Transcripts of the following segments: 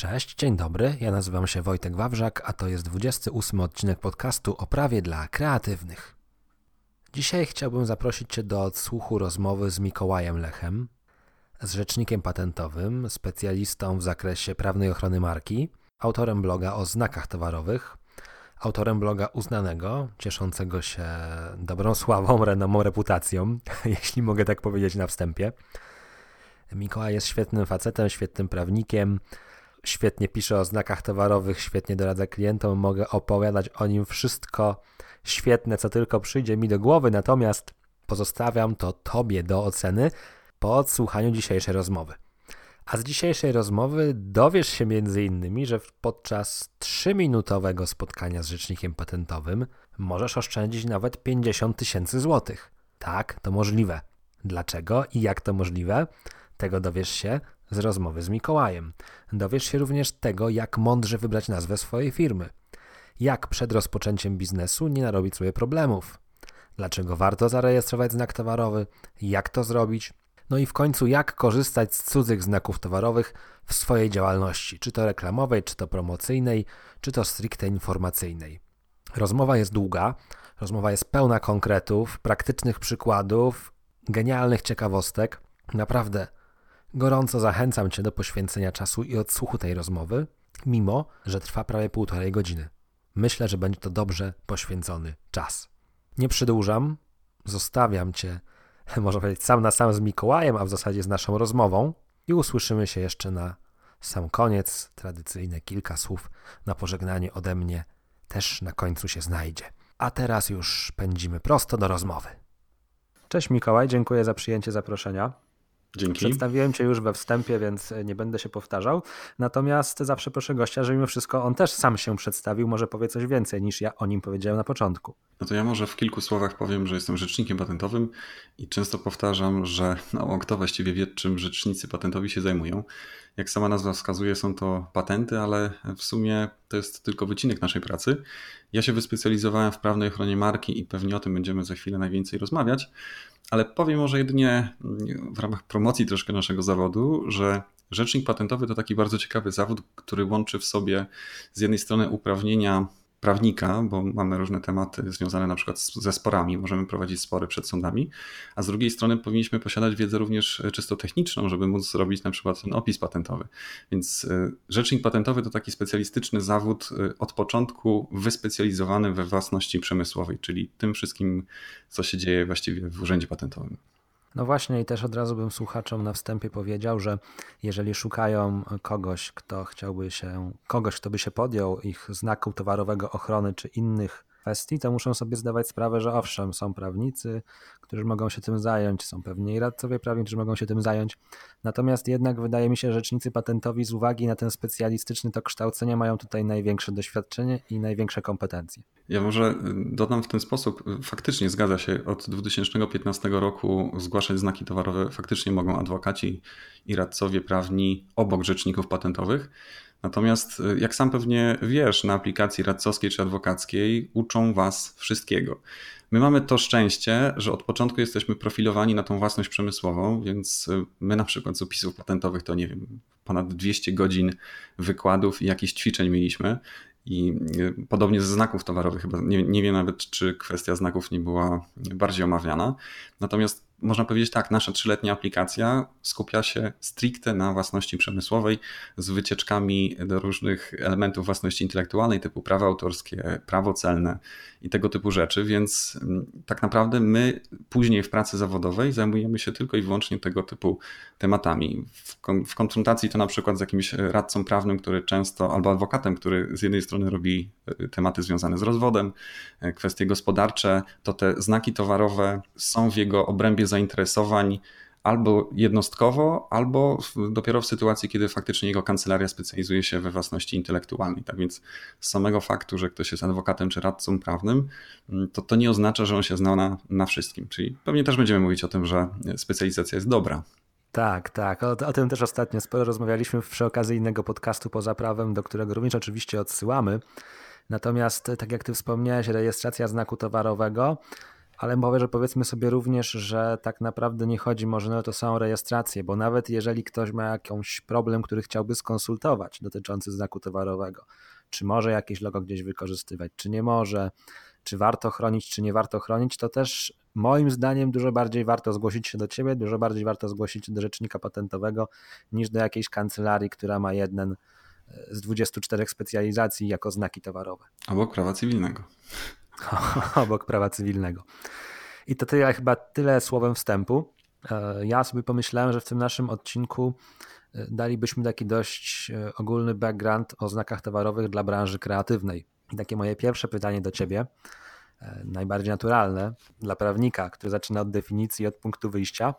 Cześć, dzień dobry. Ja nazywam się Wojtek Wawrzak, a to jest 28 odcinek podcastu o prawie dla kreatywnych. Dzisiaj chciałbym zaprosić Cię do odsłuchu rozmowy z Mikołajem Lechem, z rzecznikiem patentowym, specjalistą w zakresie prawnej ochrony marki, autorem bloga o znakach towarowych, autorem bloga uznanego, cieszącego się dobrą sławą, renomą, reputacją, jeśli mogę tak powiedzieć na wstępie. Mikołaj jest świetnym facetem, świetnym prawnikiem, świetnie pisze o znakach towarowych, świetnie doradza klientom, mogę opowiadać o nim wszystko świetne, co tylko przyjdzie mi do głowy, natomiast pozostawiam to Tobie do oceny po odsłuchaniu dzisiejszej rozmowy. A z dzisiejszej rozmowy dowiesz się m.in., że podczas 3-minutowego spotkania z rzecznikiem patentowym możesz oszczędzić nawet 50 tysięcy złotych. Tak, to możliwe. Dlaczego i jak to możliwe? Tego dowiesz się z rozmowy z Mikołajem. Dowiesz się również tego, jak mądrze wybrać nazwę swojej firmy. Jak przed rozpoczęciem biznesu nie narobić sobie problemów. Dlaczego warto zarejestrować znak towarowy, jak to zrobić, no i w końcu jak korzystać z cudzych znaków towarowych w swojej działalności, czy to reklamowej, czy to promocyjnej, czy to stricte informacyjnej. Rozmowa jest długa, rozmowa jest pełna konkretów, praktycznych przykładów, genialnych ciekawostek. Naprawdę gorąco zachęcam Cię do poświęcenia czasu i odsłuchu tej rozmowy, mimo że trwa prawie półtorej godziny. Myślę, że będzie to dobrze poświęcony czas. Nie przedłużam, zostawiam Cię można powiedzieć, sam na sam z Mikołajem, a w zasadzie z naszą rozmową. I usłyszymy się jeszcze na sam koniec. Tradycyjne kilka słów na pożegnanie ode mnie też na końcu się znajdzie. A teraz już pędzimy prosto do rozmowy. Cześć Mikołaj, dziękuję za przyjęcie zaproszenia. Dzięki. Przedstawiłem Cię już we wstępie, więc nie będę się powtarzał. Natomiast zawsze proszę gościa, że mimo wszystko on też sam się przedstawił, może powie coś więcej niż ja o nim powiedziałem na początku. No to ja może w kilku słowach powiem, że jestem rzecznikiem patentowym i często powtarzam, że no, kto właściwie wie, czym rzecznicy patentowi się zajmują. Jak sama nazwa wskazuje, są to patenty, ale w sumie to jest tylko wycinek naszej pracy. Ja się wyspecjalizowałem w prawnej ochronie marki i pewnie o tym będziemy za chwilę najwięcej rozmawiać, ale powiem może jedynie w ramach promocji troszkę naszego zawodu, że rzecznik patentowy to taki bardzo ciekawy zawód, który łączy w sobie z jednej strony uprawnienia prawnika, bo mamy różne tematy związane na przykład ze sporami, możemy prowadzić spory przed sądami, a z drugiej strony powinniśmy posiadać wiedzę również czysto techniczną, żeby móc zrobić na przykład ten opis patentowy. Więc e, rzecznik patentowy to taki specjalistyczny zawód e, od początku wyspecjalizowany we własności przemysłowej, czyli tym wszystkim, co się dzieje właściwie w urzędzie patentowym. No właśnie i też od razu bym słuchaczom na wstępie powiedział, że jeżeli szukają kogoś, kto chciałby się, kogoś, kto by się podjął ich znaku towarowego ochrony czy innych kwestii, to muszą sobie zdawać sprawę, że owszem, są prawnicy, którzy mogą się tym zająć, są pewnie i radcowie prawni, którzy mogą się tym zająć. Natomiast jednak wydaje mi się, że rzecznicy patentowi z uwagi na ten specjalistyczny to kształcenie mają tutaj największe doświadczenie i największe kompetencje. Ja może dodam w ten sposób, faktycznie zgadza się, od 2015 roku zgłaszać znaki towarowe faktycznie mogą adwokaci i radcowie prawni obok rzeczników patentowych. Natomiast, y, jak sam pewnie wiesz, na aplikacji radcowskiej czy adwokackiej uczą Was wszystkiego. My mamy to szczęście, że od początku jesteśmy profilowani na tą własność przemysłową, więc y, my na przykład z opisów patentowych to nie wiem, ponad 200 godzin wykładów i jakichś ćwiczeń mieliśmy. I y, podobnie ze znaków towarowych, chyba nie, nie wiem nawet, czy kwestia znaków nie była bardziej omawiana. Natomiast można powiedzieć tak, nasza trzyletnia aplikacja skupia się stricte na własności przemysłowej z wycieczkami do różnych elementów własności intelektualnej, typu prawa autorskie, prawo celne i tego typu rzeczy, więc mm, tak naprawdę my później w pracy zawodowej zajmujemy się tylko i wyłącznie tego typu tematami. W konfrontacji to na przykład z jakimś radcą prawnym, który często, albo adwokatem, który z jednej strony robi y, tematy związane z rozwodem, y, kwestie gospodarcze, to te znaki towarowe są w jego obrębie zainteresowań albo jednostkowo, albo dopiero w sytuacji, kiedy faktycznie jego kancelaria specjalizuje się we własności intelektualnej. Tak więc z samego faktu, że ktoś jest adwokatem czy radcą prawnym, mm, to to nie oznacza, że on się zna na, na wszystkim. Czyli pewnie też będziemy mówić o tym, że specjalizacja jest dobra. Tak, tak. O, o, tym też ostatnio sporo rozmawialiśmy przy okazji innego podcastu poza prawem, do którego również oczywiście odsyłamy. Natomiast, tak jak ty wspomniałeś, rejestracja znaku towarowego ale mówię, że powiedzmy sobie również, że tak naprawdę nie chodzi może o to samą rejestrację, bo nawet jeżeli ktoś ma jakiś problem, który chciałby skonsultować dotyczący znaku towarowego, czy może jakieś logo gdzieś wykorzystywać, czy nie może, czy warto chronić, czy nie warto chronić, to też moim zdaniem dużo bardziej warto zgłosić się do ciebie, dużo bardziej warto zgłosić się do rzecznika patentowego niż do jakiejś kancelarii, która ma jeden e, z 24 specjalizacji jako znaki towarowe. Obok prawa cywilnego. Obok prawa cywilnego. I to tyle, chyba tyle słowem wstępu. E, ja sobie pomyślałem, że w tym naszym odcinku e, dalibyśmy taki dość ogólny background o znakach towarowych dla branży kreatywnej. I takie moje pierwsze pytanie do ciebie, e, najbardziej naturalne dla prawnika, który zaczyna od definicji, od punktu wyjścia,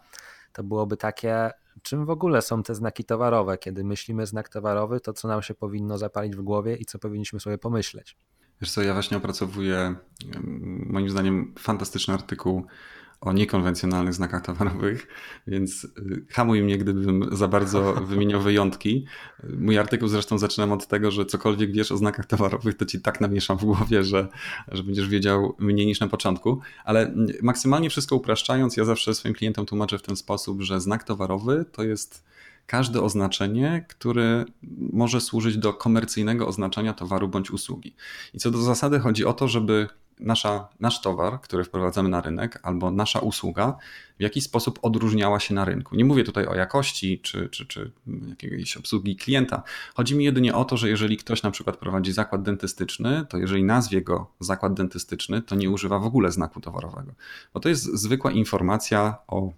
to byłoby takie, czym w ogóle są te znaki towarowe? Kiedy myślimy znak towarowy, to co nam się powinno zapalić w głowie i co powinniśmy sobie pomyśleć? Wiesz co, ja właśnie opracowuję moim zdaniem fantastyczny artykuł o niekonwencjonalnych znakach towarowych, więc y, hamuj mnie, gdybym za bardzo wymieniał wyjątki. Mój artykuł zresztą zaczynam od tego, że cokolwiek wiesz o znakach towarowych, to ci tak namieszam w głowie, że, że będziesz wiedział mniej niż na początku. Ale maksymalnie wszystko upraszczając, ja zawsze swoim klientom tłumaczę w ten sposób, że znak towarowy to jest każde oznaczenie, które może służyć do komercyjnego oznaczania towaru bądź usługi. I co do zasady chodzi o to, żeby nasza, nasz towar, który wprowadzamy na rynek, albo nasza usługa w jakiś sposób odróżniała się na rynku. Nie mówię tutaj o jakości czy, czy, czy jakiejś obsługi klienta. Chodzi mi jedynie o to, że jeżeli ktoś na przykład prowadzi zakład dentystyczny, to jeżeli nazwie go zakład dentystyczny, to nie używa w ogóle znaku towarowego, bo to jest zwykła informacja o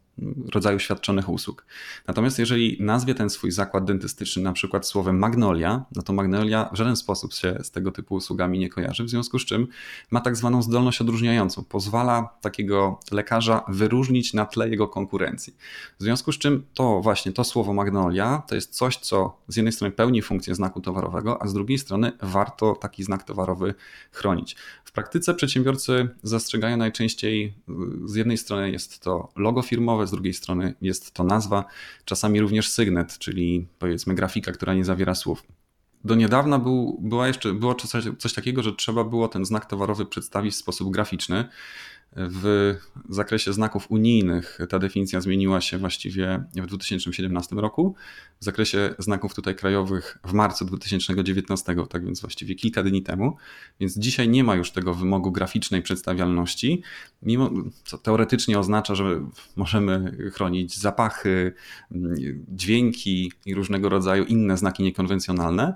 rodzaju świadczonych usług. Natomiast jeżeli nazwie ten swój zakład dentystyczny na przykład słowem magnolia, no to magnolia w żaden sposób się z tego typu usługami nie kojarzy, w związku z czym ma tak zwaną zdolność odróżniającą. Pozwala takiego lekarza wyróżnić na tle jego konkurencji. W związku z czym to właśnie to słowo magnolia to jest coś, co z jednej strony pełni funkcję znaku towarowego, a z drugiej strony warto taki znak towarowy chronić. W praktyce przedsiębiorcy zastrzegają najczęściej z jednej strony jest to logo firmowe, z drugiej strony jest to nazwa, czasami również sygnet, czyli powiedzmy grafika, która nie zawiera słów. Do niedawna był, była jeszcze, było coś, coś takiego, że trzeba było ten znak towarowy przedstawić w sposób graficzny. W zakresie znaków unijnych ta definicja zmieniła się właściwie w 2017 roku. W zakresie znaków tutaj krajowych w marcu 2019, tak więc właściwie kilka dni temu. Więc dzisiaj nie ma już tego wymogu graficznej przedstawialności, mimo co teoretycznie oznacza, że możemy chronić zapachy, dźwięki i różnego rodzaju inne znaki niekonwencjonalne.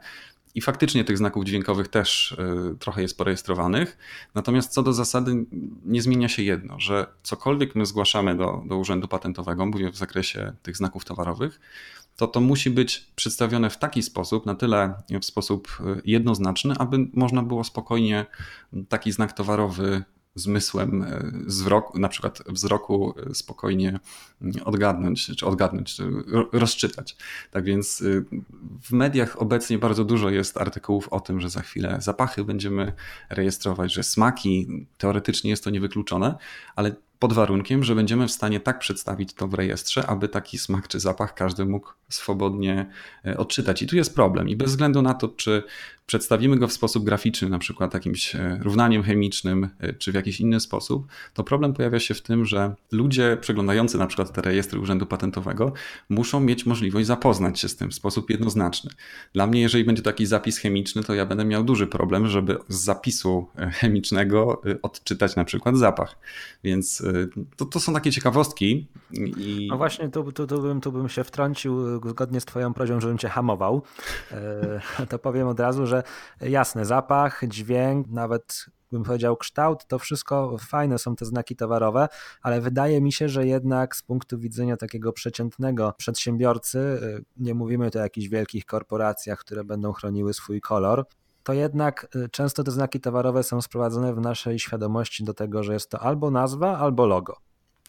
I faktycznie tych znaków dźwiękowych też e, trochę jest porejestrowanych. Natomiast co do zasady nie zmienia się jedno, że cokolwiek my zgłaszamy do, do Urzędu Patentowego, mówię w zakresie tych znaków towarowych, to to musi być przedstawione w taki sposób, na tyle w sposób e, jednoznaczny, aby można było spokojnie taki znak towarowy zmysłem wzroku, e, na przykład wzroku e, spokojnie odgadnąć, czy odgadnąć, czy rozczytać. Tak więc e, w mediach obecnie bardzo dużo jest artykułów o tym, że za chwilę zapachy będziemy rejestrować, że smaki, teoretycznie jest to niewykluczone, ale pod warunkiem, że będziemy w stanie tak przedstawić to w rejestrze, aby taki smak czy zapach każdy mógł swobodnie odczytać. I tu jest problem. I bez względu na to, czy przedstawimy go w sposób graficzny, na przykład jakimś e, równaniem chemicznym, e, czy w jakiś inny sposób, to problem pojawia się w tym, że ludzie przeglądający na przykład te rejestry Urzędu Patentowego muszą mieć możliwość zapoznać się z tym w sposób jednoznaczny. Dla mnie, jeżeli będzie taki zapis chemiczny, to ja będę miał duży problem, żeby z zapisu e, chemicznego odczytać na przykład zapach. Więc to, to są takie ciekawostki. I... No właśnie, tu, bym, tu bym się wtrącił zgodnie z Twoją prośbą, żebym Cię hamował. To powiem od razu, że jasne, zapach, dźwięk, nawet bym powiedział kształt, to wszystko fajne są te znaki towarowe, ale wydaje mi się, że jednak z punktu widzenia takiego przeciętnego przedsiębiorcy, y, nie mówimy tu o jakichś wielkich korporacjach, które będą chroniły swój kolor, to jednak y, często te znaki towarowe są sprowadzone w naszej świadomości do tego, że jest to albo nazwa, albo logo.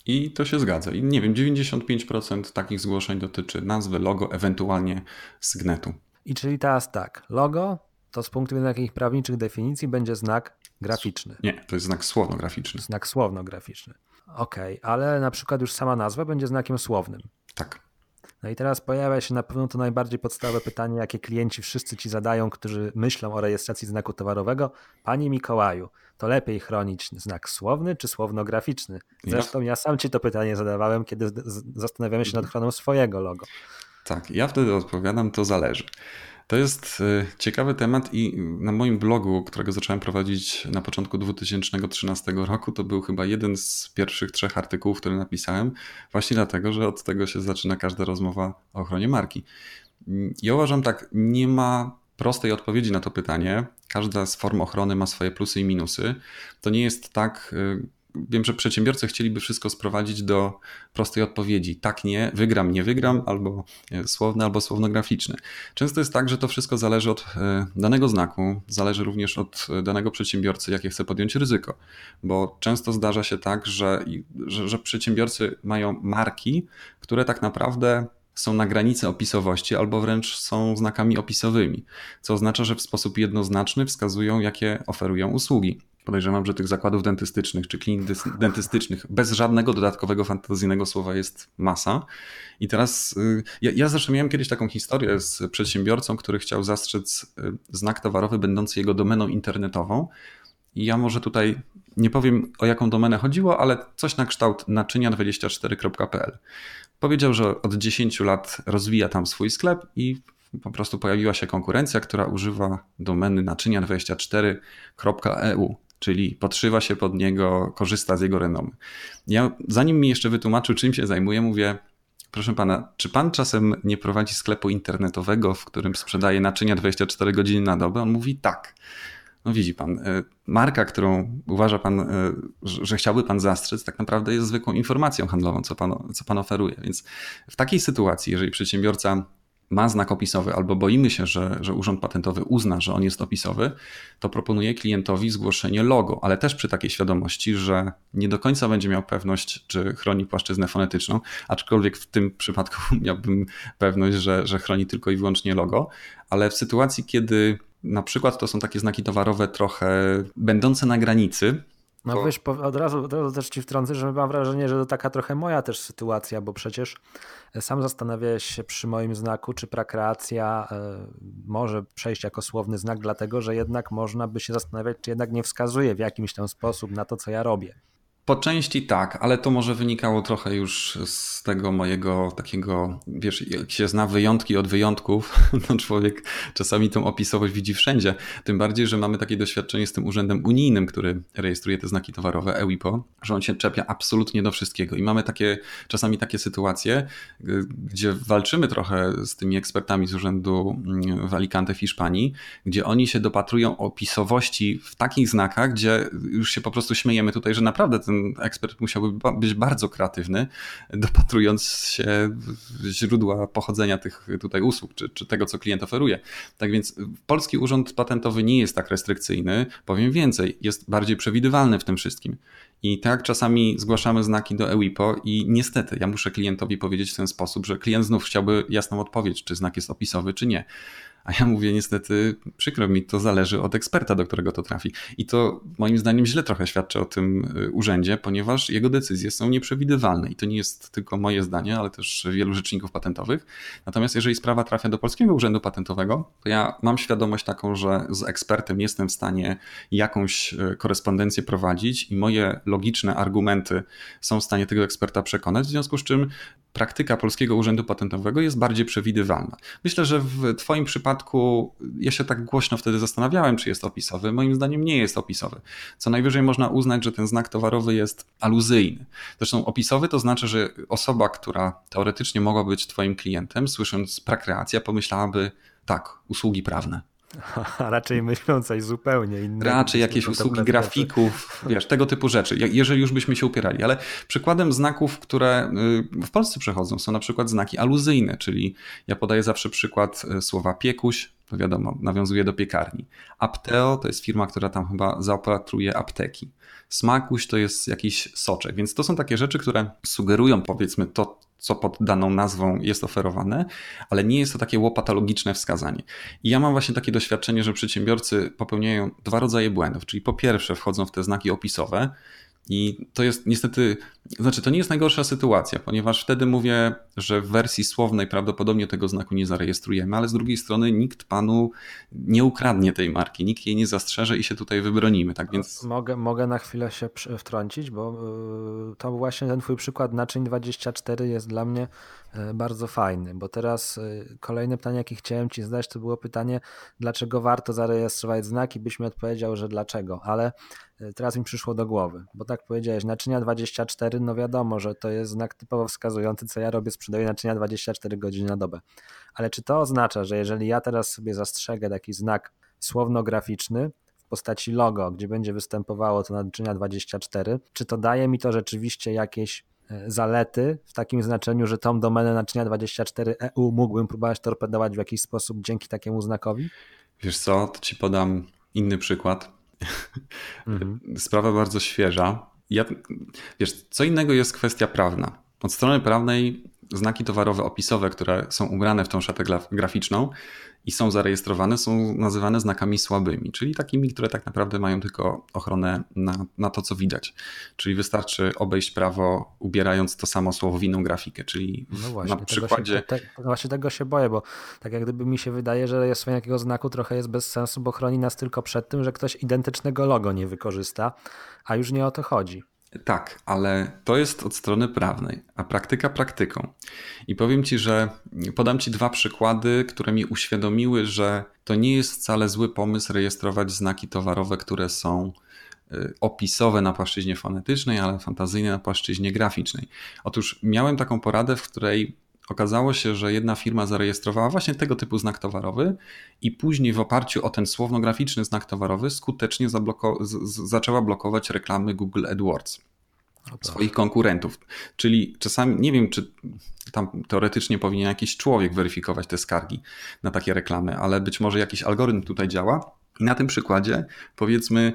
I to się zgadza. I nie wiem, 95% takich zgłoszeń dotyczy nazwy, logo, ewentualnie sygnetu. I czyli teraz tak, logo, to z punktu widzenia jakichś prawniczych definicji będzie znak graficzny. Nie, to jest znak słowno-graficzny. Znak słowno-graficzny. Okej, okay, ale na przykład już sama nazwa będzie znakiem słownym. Tak. No i teraz pojawia się na pewno to najbardziej podstawowe pytanie, jakie klienci wszyscy ci zadają, którzy myślą o rejestracji znaku towarowego. Panie Mikołaju, to lepiej chronić znak słowny czy słownograficzny? Zresztą ja sam ci to pytanie zadawałem, kiedy zastanawiamy się nad ochroną swojego logo. Tak, ja wtedy odpowiadam, to zależy. To jest y, ciekawy temat i na moim blogu, którego zacząłem prowadzić na początku 2013 roku, to był chyba jeden z pierwszych trzech artykułów, które napisałem, właśnie dlatego, że od tego się zaczyna każda rozmowa o ochronie marki. Ja uważam tak, nie ma prostej odpowiedzi na to pytanie. Każda z form ochrony ma swoje plusy i minusy. To nie jest tak, y, wiem, że przedsiębiorcy chcieliby wszystko sprowadzić do prostej odpowiedzi. Tak, nie, wygram, nie wygram, albo słowne, albo słownograficzne. Często jest tak, że to wszystko zależy od e, danego znaku, zależy również od danego przedsiębiorcy, jakie chce podjąć ryzyko. Bo często zdarza się tak, że, że, że przedsiębiorcy mają marki, które tak naprawdę są na granicy opisowości albo wręcz są znakami opisowymi, co oznacza, że w sposób jednoznaczny wskazują, jakie oferują usługi. Podejrzewam, że tych zakładów dentystycznych czy klinik dentystycznych bez żadnego dodatkowego fantazyjnego słowa jest masa. I teraz y, ja, ja zresztą miałem kiedyś taką historię z przedsiębiorcą, który chciał zastrzec y, znak towarowy będący jego domeną internetową. I ja może tutaj nie powiem o jaką domenę chodziło, ale coś na kształt naczynia24.pl. Powiedział, że od 10 lat rozwija tam swój sklep i po prostu pojawiła się konkurencja, która używa domeny naczynia24.eu czyli podszywa się pod niego, korzysta z jego renomy. Ja, zanim mi jeszcze wytłumaczył, czym się zajmuje, mówię, proszę pana, czy pan czasem nie prowadzi sklepu internetowego, w którym sprzedaje naczynia 24 godziny na dobę? On mówi tak. No widzi pan, e, marka, którą uważa pan, e, że chciałby pan zastrzec, tak naprawdę jest zwykłą informacją handlową, co pan, co pan oferuje. Więc w takiej sytuacji, jeżeli przedsiębiorca ma znak opisowy albo boimy się, że, że Urząd Patentowy uzna, że on jest opisowy, to proponuję klientowi zgłoszenie logo, ale też przy takiej świadomości, że nie do końca będzie miał pewność, czy chroni płaszczyznę fonetyczną, aczkolwiek w tym przypadku miałbym pewność, że, że chroni tylko i wyłącznie logo, ale w sytuacji, kiedy na przykład to są takie znaki towarowe trochę będące na granicy, no to... wiesz, od razu, od razu też ci wtrącę, że mam wrażenie, że to taka trochę moja też sytuacja, bo przecież e, sam zastanawiałeś się przy moim znaku, czy prakreacja y, może przejść jako słowny znak, dlatego że jednak można by się zastanawiać, czy jednak nie wskazuje w jakimś tam sposób na to, co ja robię. Po części tak, ale to może wynikało trochę już z tego mojego takiego, wiesz, jak się zna wyjątki od wyjątków, to człowiek czasami tą opisowość widzi wszędzie. Tym bardziej, że mamy takie doświadczenie z tym urzędem unijnym, który rejestruje te znaki towarowe, EUIPO, że on się czepia absolutnie do wszystkiego. I mamy takie, czasami takie sytuacje, gdzie walczymy trochę z tymi ekspertami z urzędu mm, w Alicante w Hiszpanii, gdzie oni się dopatrują opisowości w takich znakach, gdzie już się po prostu śmiejemy tutaj, że naprawdę ten ekspert musiałby być bardzo kreatywny, dopatrując się źródła pochodzenia tych tutaj usług, czy, czy tego, co klient oferuje. Tak więc Polski Urząd Patentowy nie jest tak restrykcyjny, powiem więcej, jest bardziej przewidywalny w tym wszystkim. I tak czasami zgłaszamy znaki do EWIPO i niestety ja muszę klientowi powiedzieć w ten sposób, że klient znów chciałby jasną odpowiedź, czy znak jest opisowy, czy nie. A ja mówię, niestety, przykro mi, to zależy od eksperta, do którego to trafi. I to moim zdaniem źle trochę świadczy o tym y, urzędzie, ponieważ jego decyzje są nieprzewidywalne. I to nie jest tylko moje zdanie, ale też wielu rzeczników patentowych. Natomiast jeżeli sprawa trafia do Polskiego Urzędu Patentowego, to ja mam świadomość taką, że z ekspertem jestem w stanie jakąś y, korespondencję prowadzić i moje logiczne argumenty są w stanie tego eksperta przekonać, w związku z czym praktyka Polskiego Urzędu Patentowego jest bardziej przewidywalna. Myślę, że w Twoim przypadku ja się tak głośno wtedy zastanawiałem, czy jest opisowy. Moim zdaniem nie jest opisowy. Co najwyżej można uznać, że ten znak towarowy jest aluzyjny. Zresztą opisowy to znaczy, że osoba, która teoretycznie mogła być Twoim klientem, słysząc prakreacja, pomyślałaby, tak, usługi prawne. raczej myślą coś zupełnie innego. Raczej jakieś usługi grafików, wiesz, tego typu rzeczy, jeżeli już byśmy się upierali. Ale przykładem znaków, które y, w Polsce przechodzą, są na przykład znaki aluzyjne, czyli ja podaję zawsze przykład y, słowa piekuś, to wiadomo, nawiązuje do piekarni. Apteo to jest firma, która tam chyba zaopatruje apteki. Smakuś to jest jakiś soczek, więc to są takie rzeczy, które sugerują powiedzmy to, co pod daną nazwą jest oferowane, ale nie jest to takie łopatologiczne wskazanie. I ja mam właśnie takie doświadczenie, że przedsiębiorcy popełniają dwa rodzaje błędów, czyli po pierwsze wchodzą w te znaki opisowe I to jest niestety, znaczy to nie jest najgorsza sytuacja, ponieważ wtedy mówię, że w wersji słownej prawdopodobnie tego znaku nie zarejestrujemy, ale z drugiej strony nikt panu nie ukradnie tej marki, nikt jej nie zastrzeże i się tutaj wybronimy. Tak więc... Mogę, mogę na chwilę się wtrącić, bo y, to właśnie ten twój przykład naczyń 24 jest dla mnie y, bardzo fajny, bo teraz y, kolejne pytanie, jakie chciałem ci zadać, to było pytanie, dlaczego warto zarejestrować znaki, byś mi odpowiedział, że dlaczego, ale teraz mi przyszło do głowy, bo tak powiedziałeś, naczynia 24, no wiadomo, że to jest znak typowo wskazujący, co ja robię, sprzedaję naczynia 24 godziny na dobę. Ale czy to oznacza, że jeżeli ja teraz sobie zastrzegę taki znak słowno-graficzny w postaci logo, gdzie będzie występowało to naczynia 24, czy to daje mi to rzeczywiście jakieś e, zalety w takim znaczeniu, że tą domenę naczynia 24 EU mógłbym próbować torpedować w jakiś sposób dzięki takiemu znakowi? Wiesz co, to ci podam inny przykład. Mhm. Sprawa bardzo świeża. Ja, wiesz, co innego jest kwestia prawna. Od strony prawnej znaki towarowe opisowe, które są ubrane w tą szatę graficzną i są zarejestrowane, są nazywane znakami słabymi, czyli takimi, które tak naprawdę mają tylko ochronę na, na to, co widać. Czyli wystarczy obejść prawo, ubierając to samo słowo w inną grafikę, czyli no właśnie, na przykładzie... Się, te, właśnie tego się boję, bo tak jak gdyby mi się wydaje, że jest jakiego znaku trochę jest bez sensu, bo chroni nas tylko przed tym, że ktoś identycznego logo nie wykorzysta, a już nie o to chodzi. Tak, ale to jest od strony prawnej, a praktyka praktyką. I powiem Ci, że podam Ci dwa przykłady, które mi uświadomiły, że to nie jest wcale zły pomysł rejestrować znaki towarowe, które są y, opisowe na płaszczyźnie fonetycznej, ale fantazyjne na płaszczyźnie graficznej. Otóż miałem taką poradę, w której Okazało się, że jedna firma zarejestrowała właśnie tego typu znak towarowy i później w oparciu o ten słownograficzny znak towarowy skutecznie zaczęła blokować reklamy Google AdWords swoich konkurentów. Czyli czasami, nie wiem, czy tam teoretycznie powinien jakiś człowiek weryfikować te skargi na takie reklamy, ale być może jakiś algorytm tutaj działa. I na tym przykładzie, powiedzmy,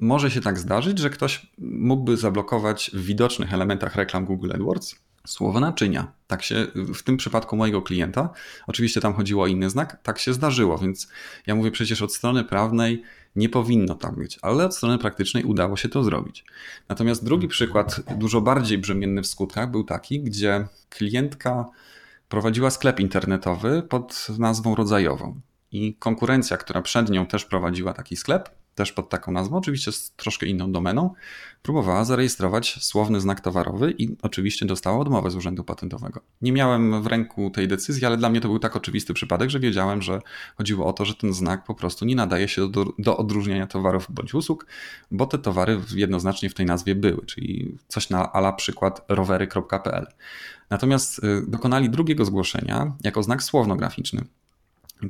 może się tak zdarzyć, że ktoś mógłby zablokować w widocznych elementach reklam Google AdWords słowo naczynia. Tak się w tym przypadku mojego klienta, oczywiście tam chodziło o inny znak, tak się zdarzyło, więc ja mówię przecież od strony prawnej nie powinno tam być, ale od strony praktycznej udało się to zrobić. Natomiast drugi przykład, dużo bardziej brzemienny w skutkach, był taki, gdzie klientka prowadziła sklep internetowy pod nazwą rodzajową. I konkurencja, która przed nią też prowadziła taki sklep, też pod taką nazwą, oczywiście z troszkę inną domeną, próbowała zarejestrować słowny znak towarowy i oczywiście dostała odmowę z Urzędu Patentowego. Nie miałem w ręku tej decyzji, ale dla mnie to był tak oczywisty przypadek, że wiedziałem, że chodziło o to, że ten znak po prostu nie nadaje się do, do odróżniania towarów bądź usług, bo te towary jednoznacznie w tej nazwie były, czyli coś na ala przykład rowery.pl. Natomiast y, dokonali drugiego zgłoszenia jako znak słownograficzny.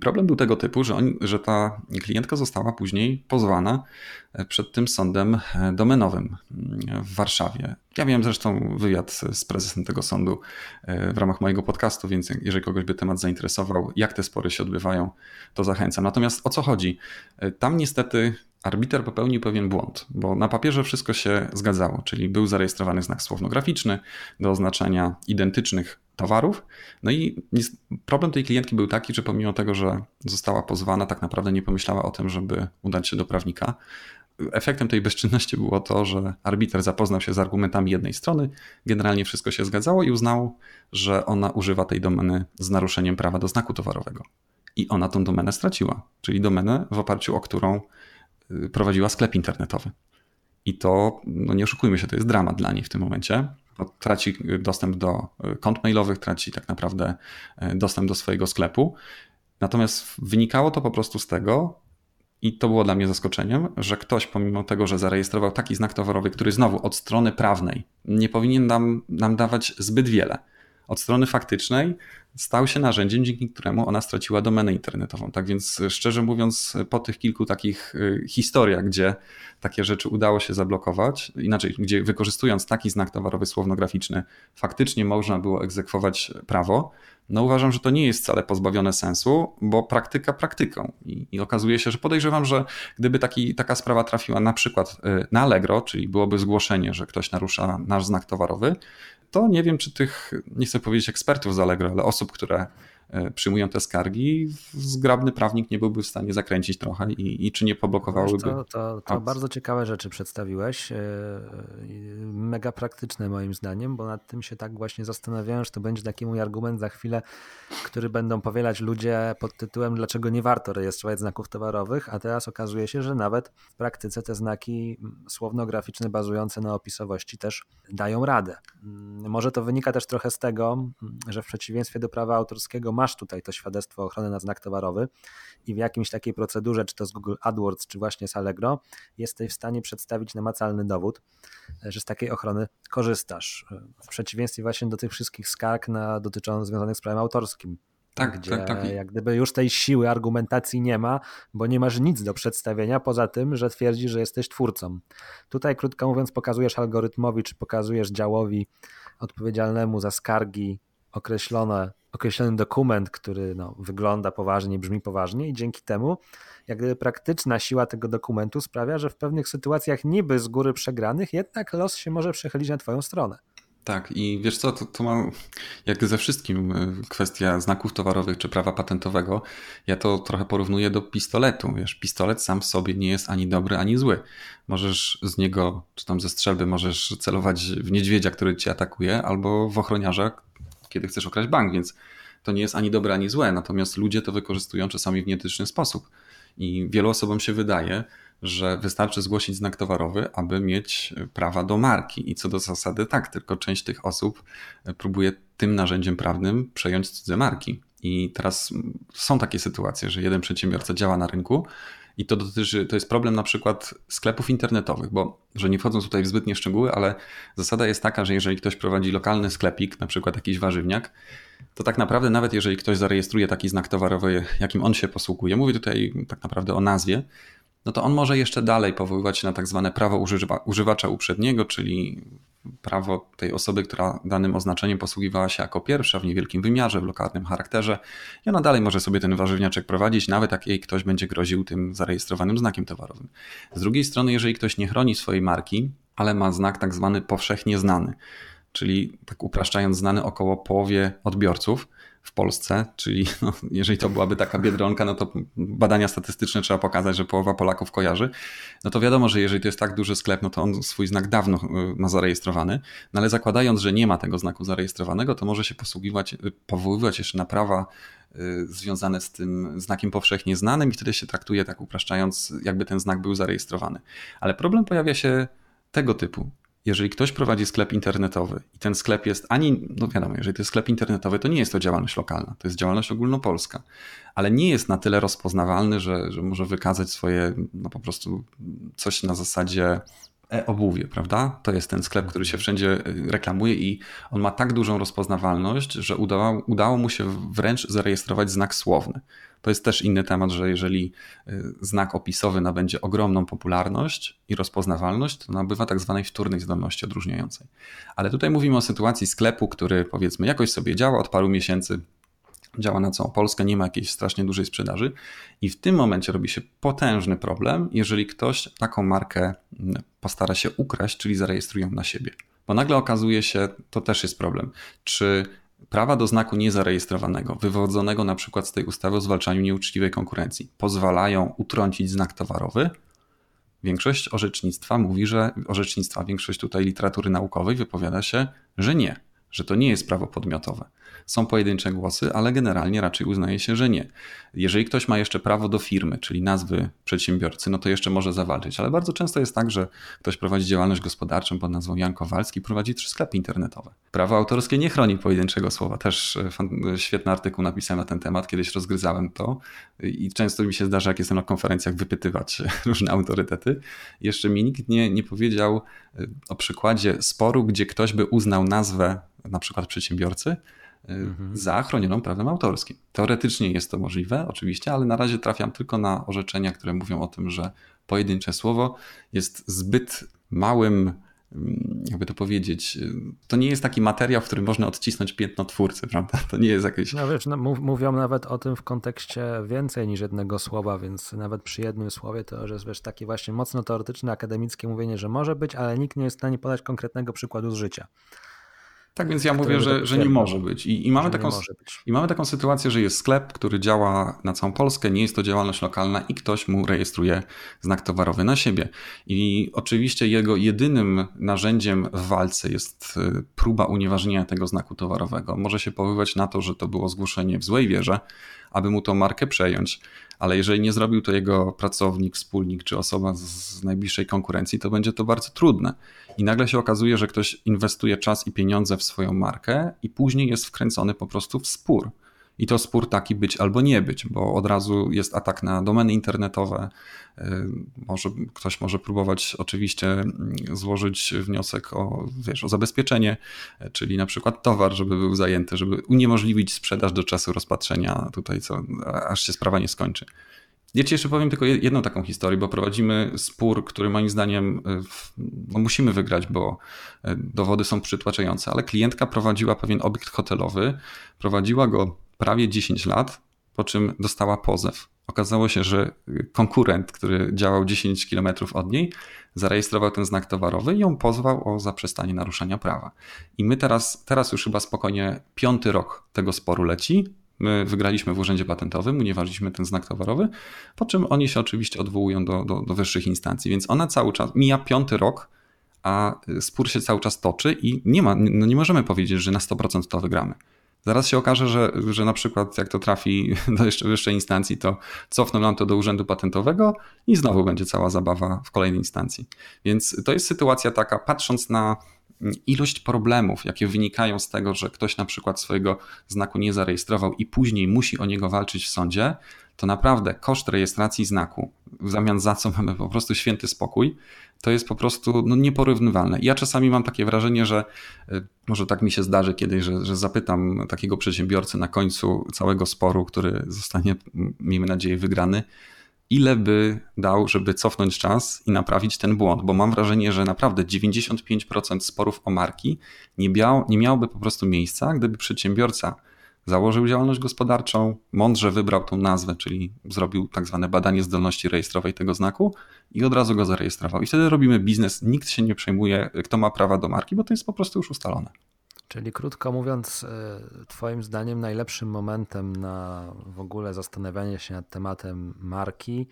Problem był tego typu, że, on, że ta klientka została później pozwana e, przed tym sądem e, domenowym mm, w Warszawie. Ja miałem zresztą wywiad z prezesem tego sądu e, w ramach mojego podcastu, więc jeżeli kogoś by temat zainteresował, jak te spory się odbywają, to zachęcam. Natomiast o co chodzi? Tam niestety arbiter popełnił pewien błąd, bo na papierze wszystko się zgadzało, czyli był zarejestrowany znak słownograficzny do oznaczania identycznych towarów. No i problem tej klientki był taki, że pomimo tego, że została pozwana, tak naprawdę nie pomyślała o tym, żeby udać się do prawnika. Efektem tej bezczynności było to, że arbiter zapoznał się z argumentami jednej strony, generalnie wszystko się zgadzało i uznał, że ona używa tej domeny z naruszeniem prawa do znaku towarowego. I ona tą domenę straciła, czyli domenę, w oparciu o którą y, prowadziła sklep internetowy. I to, no nie oszukujmy się, to jest dramat dla niej w tym momencie, traci dostęp do e, kont mailowych, traci tak naprawdę e, dostęp do swojego sklepu. Natomiast wynikało to po prostu z tego, i to było dla mnie zaskoczeniem, że ktoś, pomimo tego, że zarejestrował taki znak towarowy, który znowu od strony prawnej nie powinien nam, nam dawać zbyt wiele, od strony faktycznej stał się narzędziem, dzięki któremu ona straciła domenę internetową. Tak więc, szczerze mówiąc, po tych kilku takich y, historiach, gdzie takie rzeczy udało się zablokować, inaczej, gdzie wykorzystując taki znak towarowy słownograficzny, faktycznie można było egzekwować prawo, no uważam, że to nie jest wcale pozbawione sensu, bo praktyka praktyką. I, I, okazuje się, że podejrzewam, że gdyby taki, taka sprawa trafiła na przykład na Allegro, czyli byłoby zgłoszenie, że ktoś narusza nasz znak towarowy, to nie wiem, czy tych, nie chcę powiedzieć ekspertów z Allegro, ale osób, które przyjmują te skargi, zgrabny prawnik nie byłby w stanie zakręcić trochę i, i czy nie poblokowałyby. To, to, to bardzo ciekawe rzeczy przedstawiłeś. E, mega praktyczne moim zdaniem, bo nad tym się tak właśnie zastanawiałem, że to będzie taki mój argument za chwilę, który będą powielać ludzie pod tytułem dlaczego nie warto rejestrować znaków towarowych, a teraz okazuje się, że nawet w praktyce te znaki słowno-graficzne bazujące na opisowości też dają radę. Mm, może to wynika też trochę z tego, mm, że w przeciwieństwie do prawa autorskiego masz tutaj to świadectwo ochrony na znak towarowy i w jakimś takiej procedurze, czy to z Google AdWords, czy właśnie z Allegro, jesteś w stanie przedstawić namacalny dowód, że z takiej ochrony korzystasz. W przeciwieństwie właśnie do tych wszystkich skarg na, dotyczących związanych z prawem autorskim. Tak, gdzie tak, tak. jak gdyby już tej siły argumentacji nie ma, bo nie masz nic do przedstawienia poza tym, że twierdzi, że jesteś twórcą. Tutaj, krótko mówiąc, pokazujesz algorytmowi, czy pokazujesz działowi odpowiedzialnemu za skargi określone, określony dokument, który no, wygląda poważnie, brzmi poważnie i dzięki temu jak gdyby praktyczna siła tego dokumentu sprawia, że w pewnych sytuacjach niby z góry przegranych, jednak los się może przechylić na twoją stronę. Tak, i wiesz co, to, to mam jak ze wszystkim e, kwestia znaków towarowych czy prawa patentowego. Ja to trochę porównuję do pistoletu. Wiesz, pistolet sam w sobie nie jest ani dobry, ani zły. Możesz z niego, czy tam ze strzelby, możesz celować w niedźwiedzia, który cię atakuje, albo w ochroniarza, kiedy chcesz okraść bank, więc to nie jest ani dobre, ani złe. Natomiast ludzie to wykorzystują czasami w nietyczny sposób. I wielu osobom się wydaje, że wystarczy zgłosić znak towarowy, aby mieć prawa do marki. I co do zasady, tak, tylko część tych osób próbuje tym narzędziem prawnym przejąć cudze marki. I teraz są takie sytuacje, że jeden przedsiębiorca działa na rynku i to dotyczy, to jest problem na przykład sklepów internetowych, bo że nie wchodząc tutaj w zbytnie szczegóły, ale zasada jest taka, że jeżeli ktoś prowadzi lokalny sklepik, na przykład jakiś warzywniak, to tak naprawdę nawet jeżeli ktoś zarejestruje taki znak towarowy, jakim on się posługuje, mówię tutaj tak naprawdę o nazwie, no to on może jeszcze dalej powoływać się na tak zwane prawo używa, używacza uprzedniego, czyli prawo tej osoby, która danym oznaczeniem posługiwała się jako pierwsza w niewielkim wymiarze, w lokalnym charakterze i ona dalej może sobie ten warzywniaczek prowadzić, nawet jak jej ktoś będzie groził tym zarejestrowanym znakiem towarowym. Z drugiej strony, jeżeli ktoś nie chroni swojej marki, ale ma znak tak zwany powszechnie znany, czyli tak upraszczając znany około połowie odbiorców, w Polsce, czyli no, jeżeli to byłaby taka biedronka, no to badania statystyczne trzeba pokazać, że połowa Polaków kojarzy, no to wiadomo, że jeżeli to jest tak duży sklep, no to on swój znak dawno y, ma zarejestrowany, no ale zakładając, że nie ma tego znaku zarejestrowanego, to może się posługiwać, y, powoływać jeszcze na prawa y, związane z tym znakiem powszechnie znanym i wtedy się traktuje, tak upraszczając, jakby ten znak był zarejestrowany. Ale problem pojawia się tego typu jeżeli ktoś prowadzi sklep internetowy i ten sklep jest ani, no wiadomo, jeżeli to jest sklep internetowy, to nie jest to działalność lokalna, to jest działalność ogólnopolska, ale nie jest na tyle rozpoznawalny, że, że może wykazać swoje, no po prostu coś na zasadzie e-obuwie, prawda? To jest ten sklep, który się wszędzie reklamuje i on ma tak dużą rozpoznawalność, że udało, udało mu się wręcz zarejestrować znak słowny. To jest też inny temat, że jeżeli y, znak opisowy nabędzie ogromną popularność i rozpoznawalność, to nabywa tak zwanej wtórnej zdolności odróżniającej. Ale tutaj mówimy o sytuacji sklepu, który powiedzmy jakoś sobie działa od paru miesięcy, działa na całą Polskę, nie ma jakiejś strasznie dużej sprzedaży i w tym momencie robi się potężny problem, jeżeli ktoś taką markę postara się ukraść, czyli zarejestruje ją na siebie. Bo nagle okazuje się, to też jest problem, czy Prawa do znaku niezarejestrowanego, wywodzonego na przykład z tej ustawy o zwalczaniu nieuczciwej konkurencji, pozwalają utrącić znak towarowy. Większość orzecznictwa mówi, że orzecznictwa, większość tutaj literatury naukowej wypowiada się, że nie, że to nie jest prawo podmiotowe. Są pojedyncze głosy, ale generalnie raczej uznaje się, że nie. Jeżeli ktoś ma jeszcze prawo do firmy, czyli nazwy przedsiębiorcy, no to jeszcze może zawalczyć, ale bardzo często jest tak, że ktoś prowadzi działalność gospodarczą pod nazwą Jan Kowalski, prowadzi trzy sklepy internetowe. Prawo autorskie nie chroni pojedynczego słowa. Też e, e, świetny artykuł napisałem na ten temat, kiedyś rozgryzałem to i często mi się zdarza, jak jestem na konferencjach, wypytywać różne autorytety. Jeszcze mi nikt nie, nie powiedział e, o przykładzie sporu, gdzie ktoś by uznał nazwę na przykład przedsiębiorcy, mhm. za chronioną prawem autorskim. Teoretycznie jest to możliwe, oczywiście, ale na razie trafiam tylko na orzeczenia, które mówią o tym, że pojedyncze słowo jest zbyt małym, mm, jakby to powiedzieć, to nie jest taki materiał, w którym można odcisnąć piętno twórcy, prawda? To nie jest jakieś. No wiesz, no, mówią nawet o tym w kontekście więcej niż jednego słowa, więc nawet przy jednym słowie to już jest wiesz, takie właśnie mocno teoretyczne, akademickie mówienie, że może być, ale nikt nie jest w stanie podać konkretnego przykładu z życia. Tak więc ja mówię, że, że nie może być. I, i mamy taką, być. I mamy taką sytuację, że jest sklep, który działa na całą Polskę, nie jest to działalność lokalna i ktoś mu rejestruje znak towarowy na siebie. I oczywiście jego jedynym narzędziem w walce jest y, próba unieważnienia tego znaku towarowego. Może się powoływać na to, że to było zgłoszenie w złej wierze, aby mu tą markę przejąć ale jeżeli nie zrobił to jego pracownik, wspólnik czy osoba z najbliższej konkurencji, to będzie to bardzo trudne. I nagle się okazuje, że ktoś inwestuje czas i pieniądze w swoją markę i później jest wkręcony po prostu w spór. I to spór taki być albo nie być, bo od razu jest atak na domeny internetowe. Y, może, ktoś może próbować oczywiście mm, złożyć wniosek o, wiesz, o zabezpieczenie, czyli na przykład towar, żeby był zajęty, żeby uniemożliwić sprzedaż do czasu rozpatrzenia tutaj, co, aż się sprawa nie skończy. Ja ci jeszcze powiem tylko jedną taką historię, bo prowadzimy spór, który moim zdaniem y, no musimy wygrać, bo y, dowody są przytłaczające, ale klientka prowadziła pewien obiekt hotelowy, prowadziła go prawie 10 lat, po czym dostała pozew. Okazało się, że konkurent, który działał 10 km od niej, zarejestrował ten znak towarowy i ją pozwał o zaprzestanie naruszania prawa. I my teraz, teraz już chyba spokojnie piąty rok tego sporu leci. My wygraliśmy w urzędzie patentowym, unieważniliśmy ten znak towarowy, po czym oni się oczywiście odwołują do, do, do wyższych instancji. Więc ona cały czas, mija piąty rok, a spór się cały czas toczy i nie ma, no nie możemy powiedzieć, że na 100% to wygramy. Zaraz się okaże, że, że na przykład jak to trafi do jeszcze wyższej instancji, to cofną nam to do urzędu patentowego i znowu będzie cała zabawa w kolejnej instancji. Więc to jest sytuacja taka, patrząc na ilość problemów, jakie wynikają z tego, że ktoś na przykład swojego znaku nie zarejestrował i później musi o niego walczyć w sądzie, to naprawdę koszt rejestracji znaku, w zamian za co mamy po prostu święty spokój, to jest po prostu no, nieporównywalne. Ja czasami mam takie wrażenie, że y, może tak mi się zdarzy kiedyś, że, że zapytam takiego przedsiębiorcy na końcu całego sporu, który zostanie, miejmy nadzieję, wygrany, ile by dał, żeby cofnąć czas i naprawić ten błąd, bo mam wrażenie, że naprawdę 95% sporów o marki nie, miał, nie miałoby po prostu miejsca, gdyby przedsiębiorca założył działalność gospodarczą, mądrze wybrał tą nazwę, czyli zrobił tak zwane badanie zdolności rejestrowej tego znaku i od razu go zarejestrował. I wtedy robimy biznes, nikt się nie przejmuje, kto ma prawa do marki, bo to jest po prostu już ustalone. Czyli krótko mówiąc, e, Twoim zdaniem najlepszym momentem na w ogóle zastanawianie się nad tematem marki,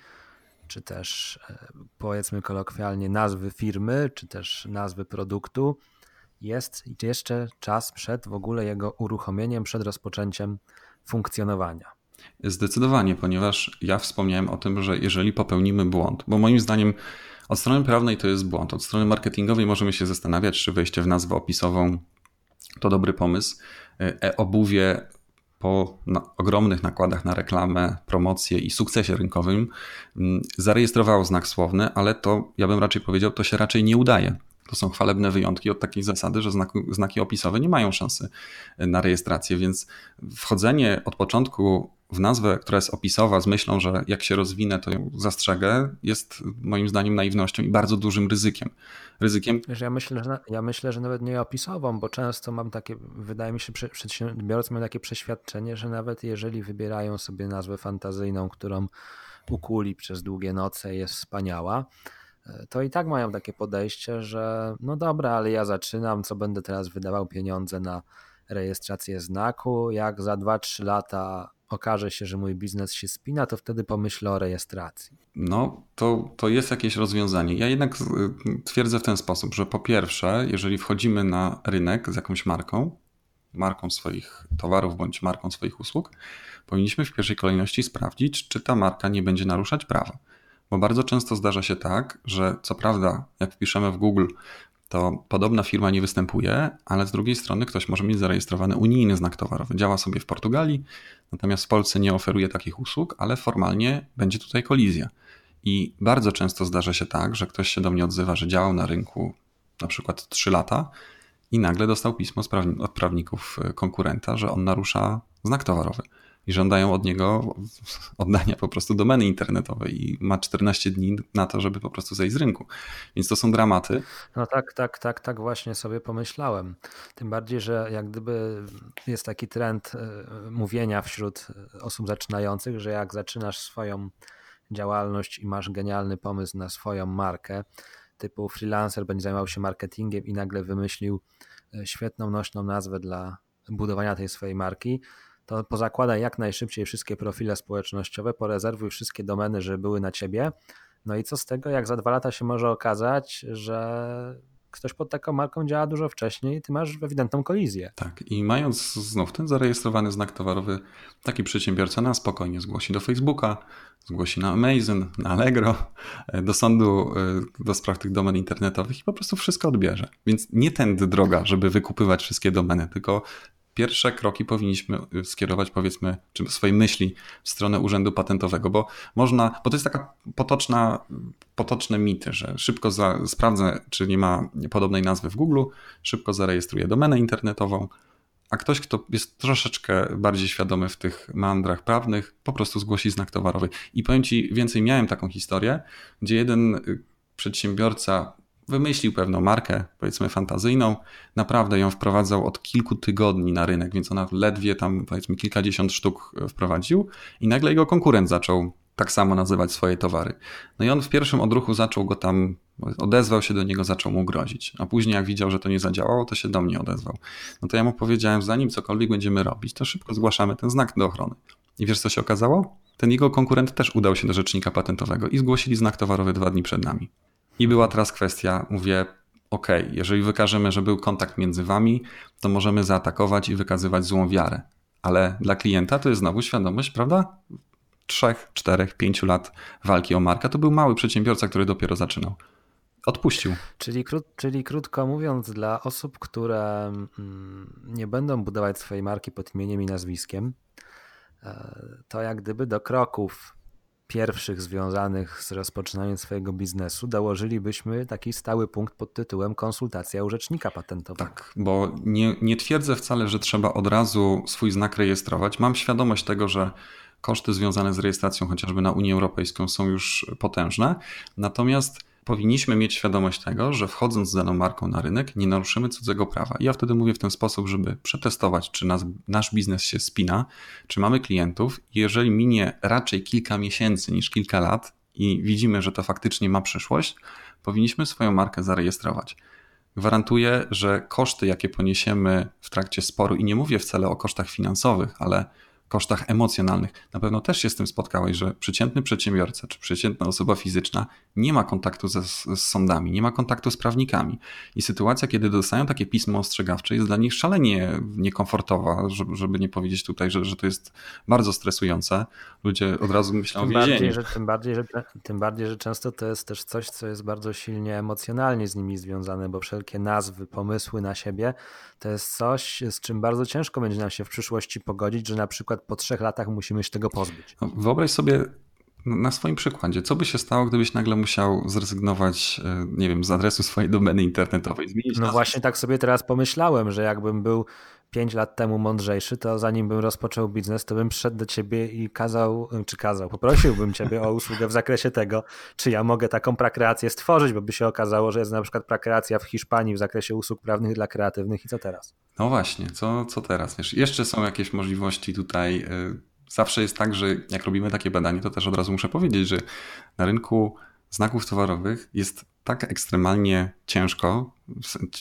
czy też e, powiedzmy kolokwialnie nazwy firmy, czy też nazwy produktu, jest jeszcze czas przed w ogóle jego uruchomieniem, przed rozpoczęciem funkcjonowania. Zdecydowanie, ponieważ ja wspomniałem o tym, że jeżeli popełnimy błąd, bo moim zdaniem od strony prawnej to jest błąd, od strony marketingowej możemy się zastanawiać, czy wejście w nazwę opisową to dobry pomysł. E-obuwie po ogromnych nakładach na reklamę, promocję i sukcesie rynkowym mm, zarejestrowało znak słowny, ale to, ja bym raczej powiedział, to się raczej nie udaje. To są chwalebne wyjątki od takiej zasady, że znaki, znaki opisowe nie mają szansy na rejestrację, więc wchodzenie od początku w nazwę, która jest opisowa, z myślą, że jak się rozwinę, to ją zastrzegę, jest moim zdaniem naiwnością i bardzo dużym ryzykiem. Ryzykiem. Ja, myślę, że, ja myślę, że nawet nie opisową, bo często mam takie, wydaje mi się, przedsiębiorcy mają takie przeświadczenie, że nawet jeżeli wybierają sobie nazwę fantazyjną, którą ukuli przez długie noce, jest wspaniała, to i tak mają takie podejście, że no dobra, ale ja zaczynam, co będę teraz wydawał pieniądze na rejestrację znaku, jak za 2-3 lata okaże się, że mój biznes się spina, to wtedy pomyślę o rejestracji. No, to, to jest jakieś rozwiązanie. Ja jednak twierdzę w ten sposób, że po pierwsze, jeżeli wchodzimy na rynek z jakąś marką, marką swoich towarów bądź marką swoich usług, powinniśmy w pierwszej kolejności sprawdzić, czy ta marka nie będzie naruszać prawa. Bo bardzo często zdarza się tak, że co prawda, jak wpiszemy w Google, to podobna firma nie występuje, ale z drugiej strony ktoś może mieć zarejestrowany unijny znak towarowy. Działa sobie w Portugalii, natomiast w Polsce nie oferuje takich usług, ale formalnie będzie tutaj kolizja. I bardzo często zdarza się tak, że ktoś się do mnie odzywa, że działał na rynku na przykład 3 lata i nagle dostał pismo od prawników konkurenta, że on narusza znak towarowy i żądają od niego oddania po prostu domeny internetowej i ma 14 dni na to, żeby po prostu zejść z rynku. Więc to są dramaty. No tak, tak, tak, tak właśnie sobie pomyślałem. Tym bardziej, że jak gdyby jest taki trend e, mówienia wśród osób zaczynających, że jak zaczynasz swoją działalność i masz genialny pomysł na swoją markę, typu freelancer będzie zajmował się marketingiem i nagle wymyślił e, świetną nośną nazwę dla budowania tej swojej marki, to pozakładaj jak najszybciej wszystkie profile społecznościowe, porezerwuj wszystkie domeny, żeby były na ciebie. No i co z tego, jak za dwa lata się może okazać, że ktoś pod taką marką działa dużo wcześniej, ty masz ewidentną kolizję. Tak, i mając znów ten zarejestrowany znak towarowy, taki przedsiębiorca na spokojnie zgłosi do Facebooka, zgłosi na Amazon, na Allegro, do sądu e, do spraw tych domen internetowych i po prostu wszystko odbierze. Więc nie tędy droga, żeby wykupywać wszystkie domeny, tylko pierwsze kroki powinniśmy y, skierować, powiedzmy, czy swoje myśli w stronę Urzędu Patentowego, bo można, bo to jest taka potoczna, potoczne mity, że szybko za, sprawdzę, czy nie ma podobnej nazwy w Google, szybko zarejestruję domenę internetową, a ktoś, kto jest troszeczkę bardziej świadomy w tych mandrach prawnych, po prostu zgłosi znak towarowy. I powiem Ci, więcej miałem taką historię, gdzie jeden y, przedsiębiorca wymyślił pewną markę, powiedzmy fantazyjną, naprawdę ją wprowadzał od kilku tygodni na rynek, więc ona ledwie tam powiedzmy kilkadziesiąt sztuk wprowadził i nagle jego konkurent zaczął tak samo nazywać swoje towary. No i on w pierwszym odruchu zaczął go tam, odezwał się do niego, zaczął mu grozić, a później jak widział, że to nie zadziałało, to się do mnie odezwał. No to ja mu powiedziałem, zanim cokolwiek będziemy robić, to szybko zgłaszamy ten znak do ochrony. I wiesz co się okazało? Ten jego konkurent też udał się do rzecznika patentowego i zgłosili znak towarowy dwa dni przed nami. I była teraz kwestia, mówię, ok, jeżeli wykażemy, że był kontakt między wami, to możemy zaatakować i wykazywać złą wiarę. Ale dla klienta to jest znowu świadomość, prawda? Trzech, czterech, pięciu lat walki o markę. To był mały przedsiębiorca, który dopiero zaczynał. Odpuścił. Czyli, krót, czyli krótko mówiąc, dla osób, które mm, nie będą budować swojej marki pod imieniem i nazwiskiem, e, to jak gdyby do kroków pierwszych związanych z rozpoczynaniem swojego biznesu dołożylibyśmy taki stały punkt pod tytułem konsultacja u rzecznika patentowego. Tak, bo nie, nie twierdzę wcale, że trzeba od razu swój znak rejestrować. Mam świadomość tego, że koszty związane z rejestracją chociażby na Unię Europejską są już potężne. Natomiast powinniśmy mieć świadomość tego, że wchodząc z daną marką na rynek, nie naruszymy cudzego prawa. Ja wtedy mówię w ten sposób, żeby przetestować, czy nas, nasz biznes się spina, czy mamy klientów. Jeżeli minie raczej kilka miesięcy niż kilka lat i widzimy, że to faktycznie ma przyszłość, powinniśmy swoją markę zarejestrować. Gwarantuję, że koszty, jakie poniesiemy w trakcie sporu, i nie mówię wcale o kosztach finansowych, ale kosztach emocjonalnych. Na pewno też się z tym spotkałeś, że przeciętny przedsiębiorca czy przeciętna osoba fizyczna nie ma kontaktu ze, z sądami, nie ma kontaktu z prawnikami. I sytuacja, kiedy dostają takie pismo ostrzegawcze, jest dla nich szalenie niekomfortowa, żeby, żeby nie powiedzieć tutaj, że, że to jest bardzo stresujące. Ludzie od razu myślą tym o więzieniu. Bardziej, że, tym, bardziej, że, tym bardziej, że często to jest też coś, co jest bardzo silnie emocjonalnie z nimi związane, bo wszelkie nazwy, pomysły na siebie to jest coś, z czym bardzo ciężko będzie nam się w przyszłości pogodzić, że na przykład po trzech latach musimy się tego pozbyć. No, wyobraź sobie na swoim przykładzie, co by się stało, gdybyś nagle musiał zrezygnować, e, nie wiem, z adresu swojej domeny internetowej, zmienić No nazwę. właśnie tak sobie teraz pomyślałem, że jakbym był 5 lat temu mądrzejszy, to zanim bym rozpoczął biznes, to bym przyszedł do ciebie i kazał, czy kazał, poprosiłbym ciebie o usługę w zakresie tego, czy ja mogę taką prakreację stworzyć, bo by się okazało, że jest na przykład prakreacja w Hiszpanii w zakresie usług prawnych dla kreatywnych i co teraz? No właśnie, co, co teraz? Wiesz, jeszcze są jakieś możliwości tutaj. Y, zawsze jest tak, że jak robimy takie badanie, to też od razu muszę powiedzieć, że na rynku znaków towarowych jest tak ekstremalnie ciężko,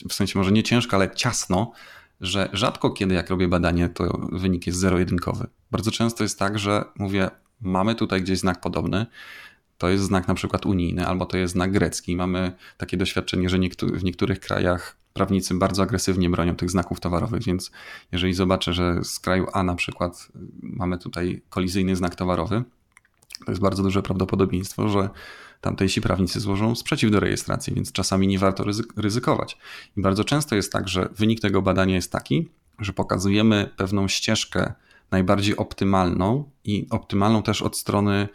w sensie może nie ciężko, ale ciasno, że rzadko kiedy jak robię badanie, to wynik jest zero-jedynkowy. Bardzo często jest tak, że mówię, mamy tutaj gdzieś znak podobny, to jest znak na przykład unijny, albo to jest znak grecki. Mamy takie doświadczenie, że w niektórych krajach prawnicy bardzo agresywnie bronią tych znaków towarowych, więc jeżeli zobaczę, że z kraju A na przykład mamy tutaj kolizyjny znak towarowy, to jest bardzo duże prawdopodobieństwo, że tamtejsi prawnicy złożą sprzeciw do rejestracji, więc czasami nie warto ryzykować. I bardzo często jest tak, że wynik tego badania jest taki, że pokazujemy pewną ścieżkę najbardziej optymalną i optymalną też od strony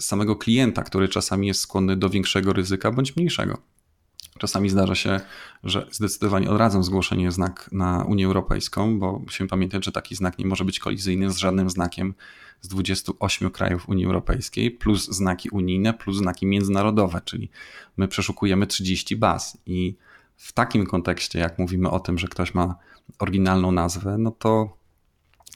samego klienta, który czasami jest skłonny do większego ryzyka bądź mniejszego. Czasami zdarza się, że zdecydowanie odradzam zgłoszenie znak na Unię Europejską, bo musimy pamiętać, że taki znak nie może być kolizyjny z żadnym znakiem z 28 krajów Unii Europejskiej, plus znaki unijne, plus znaki międzynarodowe, czyli my przeszukujemy 30 baz. I w takim kontekście, jak mówimy o tym, że ktoś ma oryginalną nazwę, no to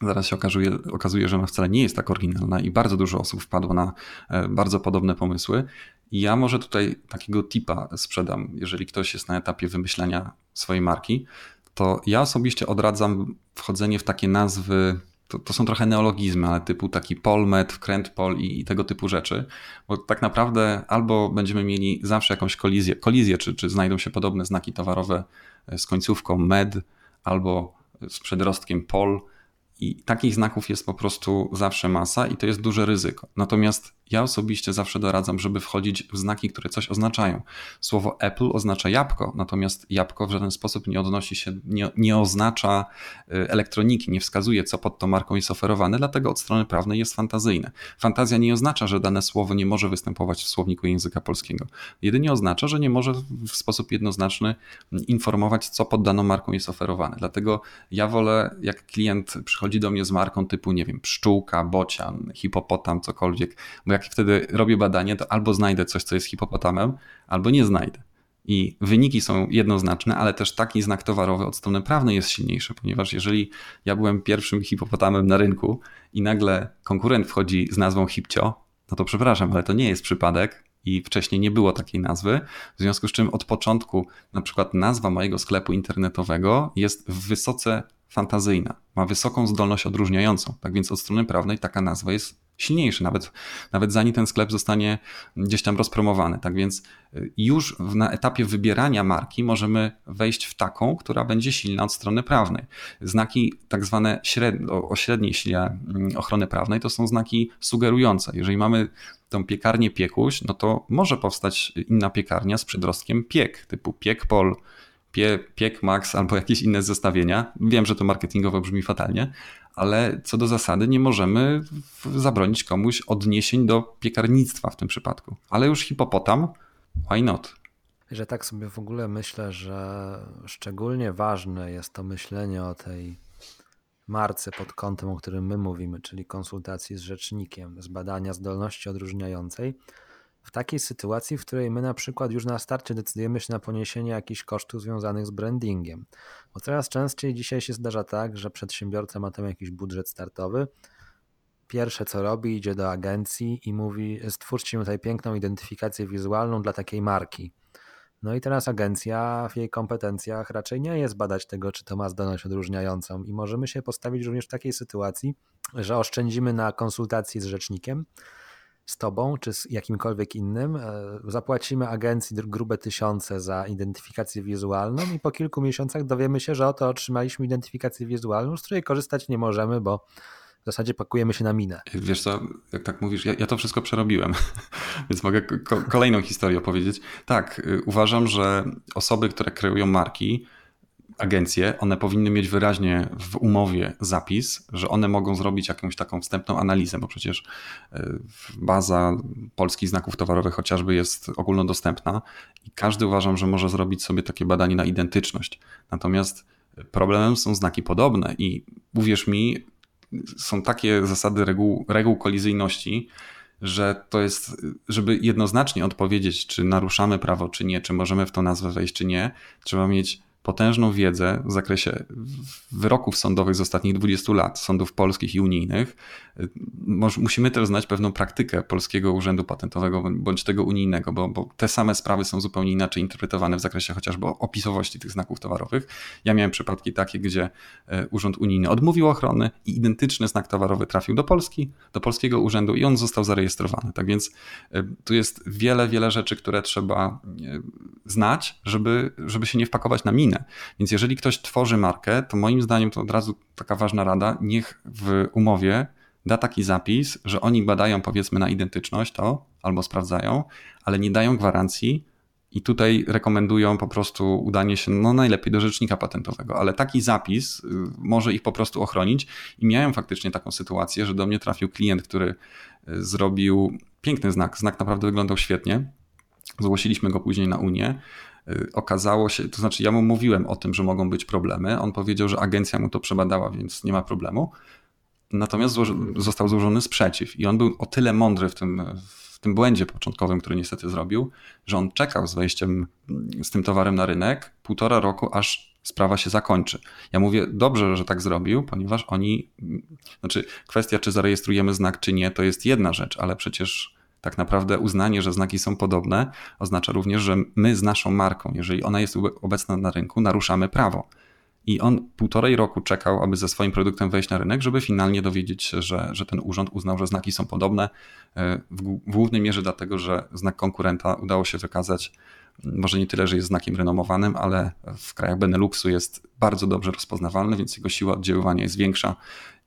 Zaraz się okazuje, okazuje, że ona wcale nie jest tak oryginalna i bardzo dużo osób wpadło na e, bardzo podobne pomysły. Ja może tutaj takiego tipa sprzedam, jeżeli ktoś jest na etapie wymyślania swojej marki, to ja osobiście odradzam wchodzenie w takie nazwy, to, to są trochę neologizmy, ale typu taki polmet, wkrętpol i, i tego typu rzeczy, bo tak naprawdę albo będziemy mieli zawsze jakąś kolizję, kolizję czy, czy znajdą się podobne znaki towarowe z końcówką med albo z przedrostkiem pol, i takich znaków jest po prostu zawsze masa i to jest duże ryzyko. Natomiast ja osobiście zawsze doradzam, żeby wchodzić w znaki, które coś oznaczają. Słowo Apple oznacza jabłko, natomiast jabłko w żaden sposób nie odnosi się, nie, nie oznacza y, elektroniki, nie wskazuje, co pod tą marką jest oferowane, dlatego od strony prawnej jest fantazyjne. Fantazja nie oznacza, że dane słowo nie może występować w słowniku języka polskiego. Jedynie oznacza, że nie może w sposób jednoznaczny informować, co pod daną marką jest oferowane. Dlatego ja wolę, jak klient przychodzi do mnie z marką typu, nie wiem, pszczółka, bocian, hipopotam, cokolwiek, bo jak jak wtedy robię badanie, to albo znajdę coś, co jest hipopotamem, albo nie znajdę. I wyniki są jednoznaczne, ale też taki znak towarowy od strony prawnej jest silniejszy, ponieważ jeżeli ja byłem pierwszym hipopotamem na rynku i nagle konkurent wchodzi z nazwą hipcio, no to przepraszam, ale to nie jest przypadek i wcześniej nie było takiej nazwy, w związku z czym od początku na przykład nazwa mojego sklepu internetowego jest wysoce fantazyjna, ma wysoką zdolność odróżniającą, tak więc od strony prawnej taka nazwa jest silniejszy, nawet, nawet zanim ten sklep zostanie gdzieś tam rozpromowany. Tak więc y, już na etapie wybierania marki możemy wejść w taką, która będzie silna od strony prawnej. Znaki tak zwane średnie, o średniej sile mm, ochrony prawnej to są znaki sugerujące. Jeżeli mamy tą piekarnię piekuś, no to może powstać inna piekarnia z przedrostkiem piek, typu piekpol, pie, piek max albo jakieś inne zestawienia. Wiem, że to marketingowo brzmi fatalnie, ale co do zasady nie możemy zabronić komuś odniesień do piekarnictwa w tym przypadku. Ale już hipopotam, why not? Że tak sobie w ogóle myślę, że szczególnie ważne jest to myślenie o tej marce pod kątem, o którym my mówimy, czyli konsultacji z rzecznikiem, z badania zdolności odróżniającej, w takiej sytuacji, w której my na przykład już na starcie decydujemy się na poniesienie jakichś kosztów związanych z brandingiem. Bo coraz częściej dzisiaj się zdarza tak, że przedsiębiorca ma tam jakiś budżet startowy. Pierwsze co robi, idzie do agencji i mówi: Stwórzcie mi tutaj piękną identyfikację wizualną dla takiej marki. No i teraz agencja w jej kompetencjach raczej nie jest badać tego, czy to ma zdolność odróżniającą, i możemy się postawić również w takiej sytuacji, że oszczędzimy na konsultacji z rzecznikiem, z tobą czy z jakimkolwiek innym, e, zapłacimy agencji grube tysiące za identyfikację wizualną i po kilku miesiącach dowiemy się, że oto otrzymaliśmy identyfikację wizualną, z której korzystać nie możemy, bo w zasadzie pakujemy się na minę. Wiesz co, jak tak mówisz, ja, ja to wszystko przerobiłem, więc mogę ko kolejną historię opowiedzieć. Tak, y, uważam, że osoby, które kreują marki, agencje, one powinny mieć wyraźnie w umowie zapis, że one mogą zrobić jakąś taką wstępną analizę, bo przecież e, baza polskich znaków towarowych chociażby jest ogólnodostępna i każdy uważam, że może zrobić sobie takie badanie na identyczność. Natomiast problemem są znaki podobne i uwierz mi, są takie zasady reguł, reguł kolizyjności, że to jest, żeby jednoznacznie odpowiedzieć, czy naruszamy prawo, czy nie, czy możemy w tą nazwę wejść, czy nie, trzeba mieć potężną wiedzę w zakresie wyroków sądowych z ostatnich 20 lat, sądów polskich i unijnych. Musimy też znać pewną praktykę polskiego urzędu patentowego bądź tego unijnego, bo, bo, te same sprawy są zupełnie inaczej interpretowane w zakresie chociażby opisowości tych znaków towarowych. Ja miałem przypadki takie, gdzie e, Urząd Unijny odmówił ochrony i identyczny znak towarowy trafił do Polski, do polskiego urzędu i on został zarejestrowany. Tak więc e, tu jest wiele, wiele rzeczy, które trzeba e, znać, żeby, żeby się nie wpakować na minę. Więc jeżeli ktoś tworzy markę, to moim zdaniem to od razu taka ważna rada, niech w umowie da taki zapis, że oni badają powiedzmy na identyczność to albo sprawdzają, ale nie dają gwarancji i tutaj rekomendują po prostu udanie się no najlepiej do rzecznika patentowego, ale taki zapis y, może ich po prostu ochronić. I miałem faktycznie taką sytuację, że do mnie trafił klient, który y, zrobił piękny znak, znak naprawdę wyglądał świetnie. Zgłosiliśmy go później na Unię Y, okazało się, to znaczy ja mu mówiłem o tym, że mogą być problemy. On powiedział, że agencja mu to przebadała, więc nie ma problemu. Natomiast złoży, został złożony sprzeciw i on był o tyle mądry w tym, w tym błędzie początkowym, który niestety zrobił, że on czekał z wejściem z tym towarem na rynek półtora roku, aż sprawa się zakończy. Ja mówię, dobrze, że tak zrobił, ponieważ oni, znaczy kwestia, czy zarejestrujemy znak, czy nie, to jest jedna rzecz, ale przecież tak naprawdę uznanie, że znaki są podobne, oznacza również, że my z naszą marką, jeżeli ona jest obecna na rynku, naruszamy prawo. I on półtorej roku czekał, aby ze swoim produktem wejść na rynek, żeby finalnie dowiedzieć się, że, że ten urząd uznał, że znaki są podobne. E, w, głównej mierze dlatego, że znak konkurenta udało się wykazać może nie tyle, że jest znakiem renomowanym, ale w krajach Beneluxu jest bardzo dobrze rozpoznawalny, więc jego siła oddziaływania jest większa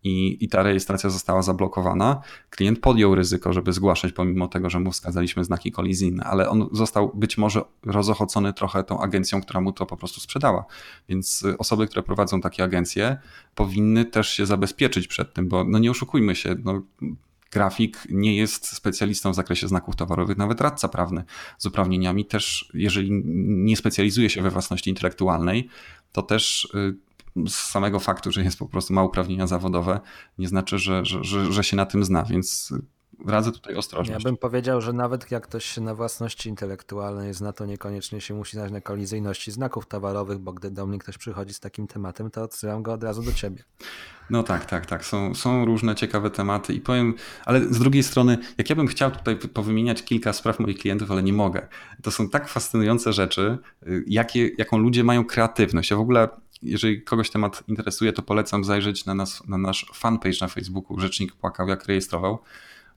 i, i ta rejestracja została zablokowana. Klient podjął ryzyko, żeby zgłaszać, pomimo tego, że mu wskazaliśmy znaki kolizyjne, ale on został być może rozochocony trochę tą agencją, która mu to po prostu sprzedała. Więc osoby, które prowadzą takie agencje, powinny też się zabezpieczyć przed tym, bo no nie oszukujmy się, no, grafik nie jest specjalistą w zakresie znaków towarowych, nawet radca prawny z uprawnieniami też, jeżeli nie specjalizuje się we własności intelektualnej, to też y, z samego faktu, że jest po prostu ma uprawnienia zawodowe, nie znaczy, że, że, że, że się na tym zna, więc radzę tutaj ostrożność. Ja bym powiedział, że nawet jak ktoś się na własności intelektualnej zna, to niekoniecznie się musi znać na kolizyjności znaków towarowych, bo gdy do mnie ktoś przychodzi z takim tematem, to odsyłam go od razu do ciebie. No tak, tak, tak. Są, są różne ciekawe tematy i powiem, ale z drugiej strony, jak ja bym chciał tutaj powymieniać kilka spraw moich klientów, ale nie mogę. To są tak fascynujące rzeczy, y, jakie, jaką ludzie mają kreatywność. Ja w ogóle jeżeli kogoś temat interesuje, to polecam zajrzeć na, nas, na nasz fanpage na Facebooku Rzecznik Płakał, jak rejestrował,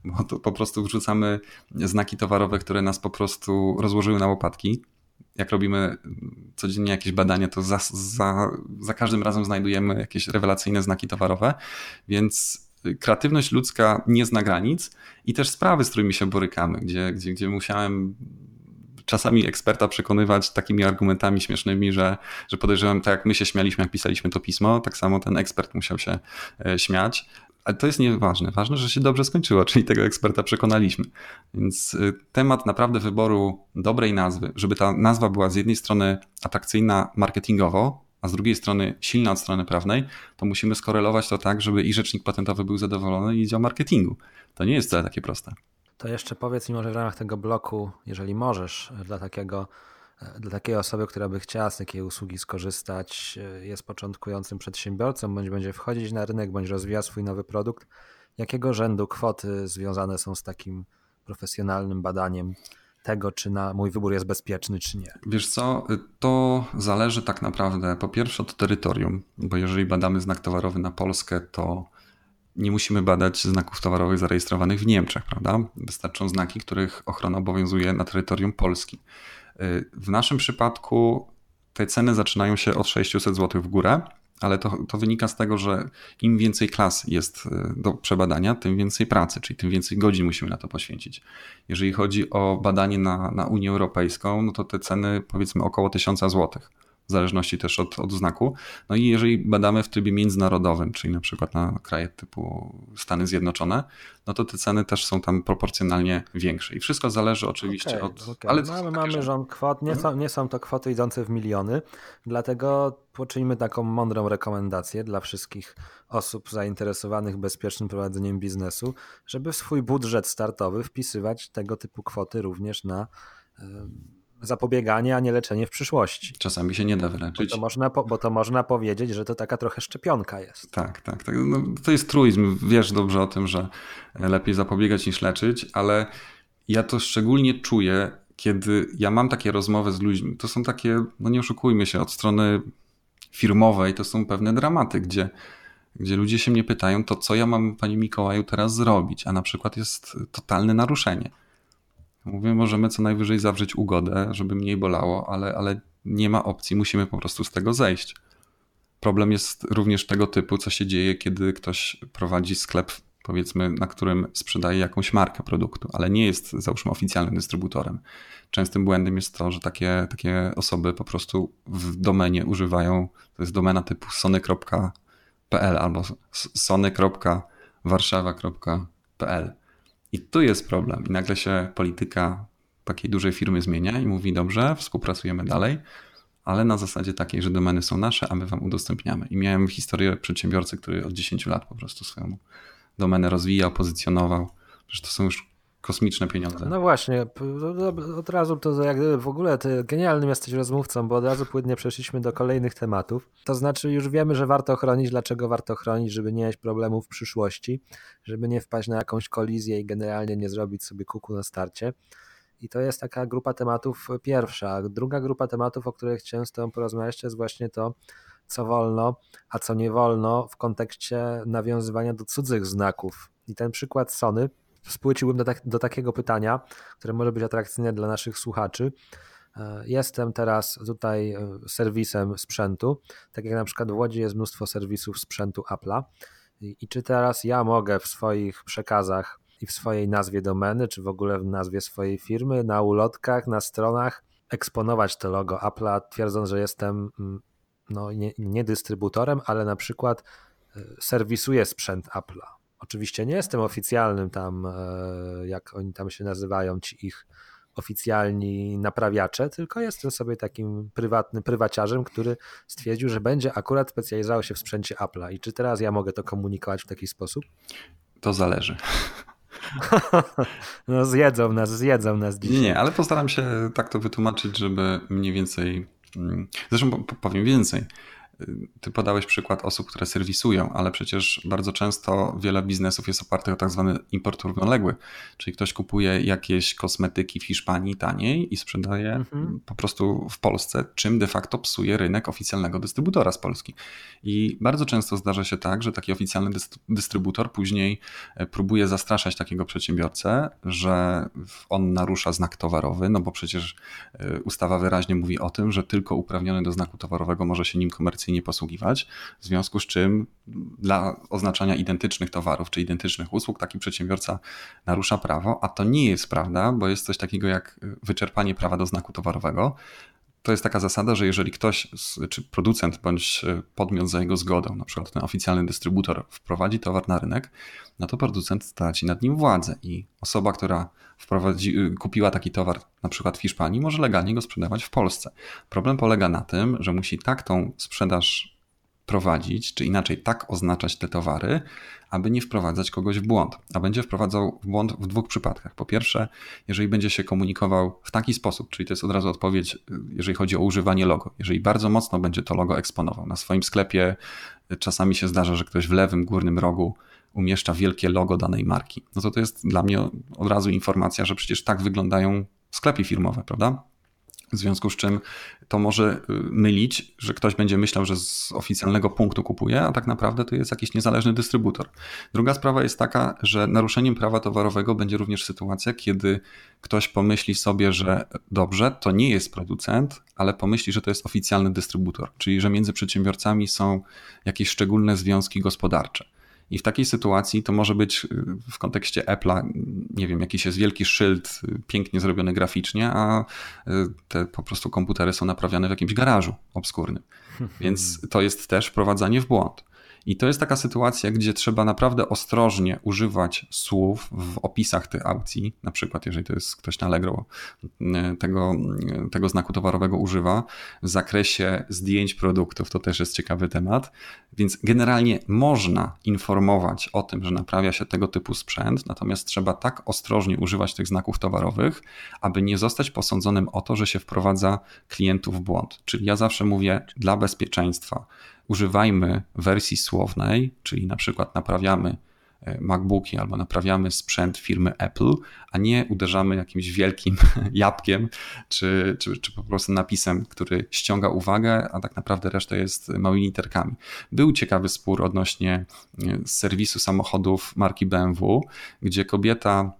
bo to po prostu wrzucamy znaki towarowe, które nas po prostu rozłożyły na łopatki. Jak robimy codziennie jakieś badania, to za, za, za każdym razem znajdujemy jakieś rewelacyjne znaki towarowe, więc kreatywność ludzka nie zna granic i też sprawy, z którymi się borykamy, gdzie, gdzie, gdzie musiałem czasami eksperta przekonywać takimi argumentami śmiesznymi, że, że podejrzewam, tak jak my się śmialiśmy, jak pisaliśmy to pismo, tak samo ten ekspert musiał się e, śmiać. Ale to jest nieważne. Ważne, że się dobrze skończyło, czyli tego eksperta przekonaliśmy. Więc e, temat naprawdę wyboru dobrej nazwy, żeby ta nazwa była z jednej strony atrakcyjna marketingowo, a z drugiej strony silna od strony prawnej, to musimy skorelować to tak, żeby i rzecznik patentowy był zadowolony i dział marketingu. To nie jest wcale takie proste. To jeszcze powiedz mi może w ramach tego bloku, jeżeli możesz, dla takiego dla takiej osoby, która by chciała z takiej usługi skorzystać, jest początkującym przedsiębiorcą, bądź będzie wchodzić na rynek, bądź rozwija swój nowy produkt, jakiego rzędu kwoty związane są z takim profesjonalnym badaniem tego, czy na mój wybór jest bezpieczny, czy nie? Wiesz co, to zależy tak naprawdę po pierwsze od terytorium, bo jeżeli badamy znak towarowy na Polskę, to nie musimy badać znaków towarowych zarejestrowanych w Niemczech, prawda? Wystarczą znaki, których ochrona obowiązuje na terytorium Polski. Y, w naszym przypadku te ceny zaczynają się od 600 zł w górę, ale to, to wynika z tego, że im więcej klas jest y, do przebadania, tym więcej pracy, czyli tym więcej godzin musimy na to poświęcić. Jeżeli chodzi o badanie na, na Unię Europejską, no to te ceny powiedzmy około 1000 złotych w zależności też od, od znaku. No i jeżeli badamy w trybie międzynarodowym, czyli na przykład na kraje typu Stany Zjednoczone, no to te ceny też są tam proporcjonalnie większe. I wszystko zależy oczywiście okay, od. Okay. Ale no, my mamy rząd kwot, nie, są, nie są to kwoty idące w miliony, dlatego poczynimy taką mądrą rekomendację dla wszystkich osób zainteresowanych bezpiecznym prowadzeniem biznesu, żeby w swój budżet startowy wpisywać tego typu kwoty również na zapobieganie, a nie leczenie w przyszłości. Czasami się nie da wyleczyć. Bo to można, bo to można powiedzieć, że to taka trochę szczepionka jest. Tak, tak. tak. No, to jest truizm. Wiesz dobrze o tym, że lepiej zapobiegać niż leczyć, ale ja to szczególnie czuję, kiedy ja mam takie rozmowy z ludźmi. To są takie, no nie oszukujmy się, od strony firmowej to są pewne dramaty, gdzie, gdzie ludzie się mnie pytają, to co ja mam, panie Mikołaju, teraz zrobić? A na przykład jest totalne naruszenie Mówię, możemy co najwyżej zawrzeć ugodę, żeby mniej bolało, ale, ale nie ma opcji, musimy po prostu z tego zejść. Problem jest również tego typu, co się dzieje, kiedy ktoś prowadzi sklep, powiedzmy, na którym sprzedaje jakąś markę produktu, ale nie jest, załóżmy, oficjalnym dystrybutorem. Częstym błędem jest to, że takie, takie osoby po prostu w domenie używają, to jest domena typu sony.pl albo sony.warszawa.pl i tu jest problem. I nagle się polityka takiej dużej firmy zmienia i mówi: Dobrze, współpracujemy dalej, ale na zasadzie takiej, że domeny są nasze, a my wam udostępniamy. I miałem historię przedsiębiorcy, który od 10 lat po prostu swoją domenę rozwijał, pozycjonował. Że to są już kosmiczne pieniądze. No właśnie, od razu to jak w ogóle ty genialnym jesteś rozmówcą, bo od razu płynnie przeszliśmy do kolejnych tematów. To znaczy już wiemy, że warto chronić, dlaczego warto chronić, żeby nie mieć problemów w przyszłości, żeby nie wpaść na jakąś kolizję i generalnie nie zrobić sobie kuku na starcie. I to jest taka grupa tematów pierwsza. Druga grupa tematów, o której chciałem z Tobą porozmawiać, to jest właśnie to, co wolno, a co nie wolno w kontekście nawiązywania do cudzych znaków. I ten przykład Sony spłyciłbym do, tak, do takiego pytania, które może być atrakcyjne dla naszych słuchaczy. E, jestem teraz tutaj e, serwisem sprzętu, tak jak na przykład w Łodzi jest mnóstwo serwisów sprzętu Apple'a. I, I, czy teraz ja mogę w swoich przekazach i w swojej nazwie domeny, czy w ogóle w nazwie swojej firmy, na ulotkach, na stronach eksponować to logo Apple'a, twierdząc, że jestem mm, no, nie, nie dystrybutorem, ale na przykład e, serwisuję sprzęt Apple'a. Oczywiście nie jestem oficjalnym tam, e, jak oni tam się nazywają, ci ich oficjalni naprawiacze, tylko jestem sobie takim prywatnym prywaciarzem, który stwierdził, że będzie akurat specjalizował się w sprzęcie Apple'a. I czy teraz ja mogę to komunikować w taki sposób? To zależy. no zjedzą nas, zjedzą nas dzisiaj. Nie, ale postaram się tak to wytłumaczyć, żeby mniej więcej... Mm, zresztą powiem więcej. Ty podałeś przykład osób, które serwisują, ale przecież bardzo często wiele biznesów jest opartych o tak zwany import równoległy, czyli ktoś kupuje jakieś kosmetyki w Hiszpanii taniej i sprzedaje mhm. po prostu w Polsce, czym de facto psuje rynek oficjalnego dystrybutora z Polski. I bardzo często zdarza się tak, że taki oficjalny dystrybutor później e, próbuje zastraszać takiego przedsiębiorcę, że on narusza znak towarowy, no bo przecież e, ustawa wyraźnie mówi o tym, że tylko uprawniony do znaku towarowego może się nim komercyjnie nie posługiwać, w związku z czym dla oznaczania identycznych towarów czy identycznych usług taki przedsiębiorca narusza prawo, a to nie jest prawda, bo jest coś takiego jak wyczerpanie prawa do znaku towarowego. To jest taka zasada, że jeżeli ktoś, czy producent bądź podmiot za jego zgodą, na przykład ten oficjalny dystrybutor wprowadzi towar na rynek, no to producent straci nad nim władzę i osoba, która wprowadzi, y, kupiła taki towar na przykład w Hiszpanii, może legalnie go sprzedawać w Polsce. Problem polega na tym, że musi tak tą sprzedaż prowadzić, czy inaczej tak oznaczać te towary, aby nie wprowadzać kogoś w błąd. A będzie wprowadzał w błąd w dwóch przypadkach. Po pierwsze, jeżeli będzie się komunikował w taki sposób, czyli to jest od razu odpowiedź, jeżeli chodzi o używanie logo. Jeżeli bardzo mocno będzie to logo eksponował na swoim sklepie, czasami się zdarza, że ktoś w lewym górnym rogu umieszcza wielkie logo danej marki. No to to jest dla mnie od razu informacja, że przecież tak wyglądają sklepy firmowe, prawda? W związku z czym to może y, mylić, że ktoś będzie myślał, że z oficjalnego punktu kupuje, a tak naprawdę to jest jakiś niezależny dystrybutor. Druga sprawa jest taka, że naruszeniem prawa towarowego będzie również sytuacja, kiedy ktoś pomyśli sobie, że dobrze, to nie jest producent, ale pomyśli, że to jest oficjalny dystrybutor, czyli że między przedsiębiorcami są jakieś szczególne związki gospodarcze. I w takiej sytuacji to może być y, w kontekście Apple'a, nie wiem, jakiś jest wielki szyld, y, pięknie zrobiony graficznie, a y, te po prostu komputery są naprawiane w jakimś garażu obskurnym. Więc to jest też wprowadzanie w błąd. I to jest taka sytuacja, gdzie trzeba naprawdę ostrożnie używać słów w opisach tych aukcji, na przykład jeżeli to jest ktoś na Allegro e, tego, e, tego znaku towarowego używa, w zakresie zdjęć produktów, to też jest ciekawy temat, więc generalnie można informować o tym, że naprawia się tego typu sprzęt, natomiast trzeba tak ostrożnie używać tych znaków towarowych, aby nie zostać posądzonym o to, że się wprowadza klientów w błąd. Czyli ja zawsze mówię dla bezpieczeństwa, używajmy wersji słownej, czyli na przykład naprawiamy e, MacBooki albo naprawiamy sprzęt firmy Apple, a nie uderzamy jakimś wielkim jabłkiem czy, czy, czy po prostu napisem, który ściąga uwagę, a tak naprawdę reszta jest małymi literkami. Był ciekawy spór odnośnie e, serwisu samochodów marki BMW, gdzie kobieta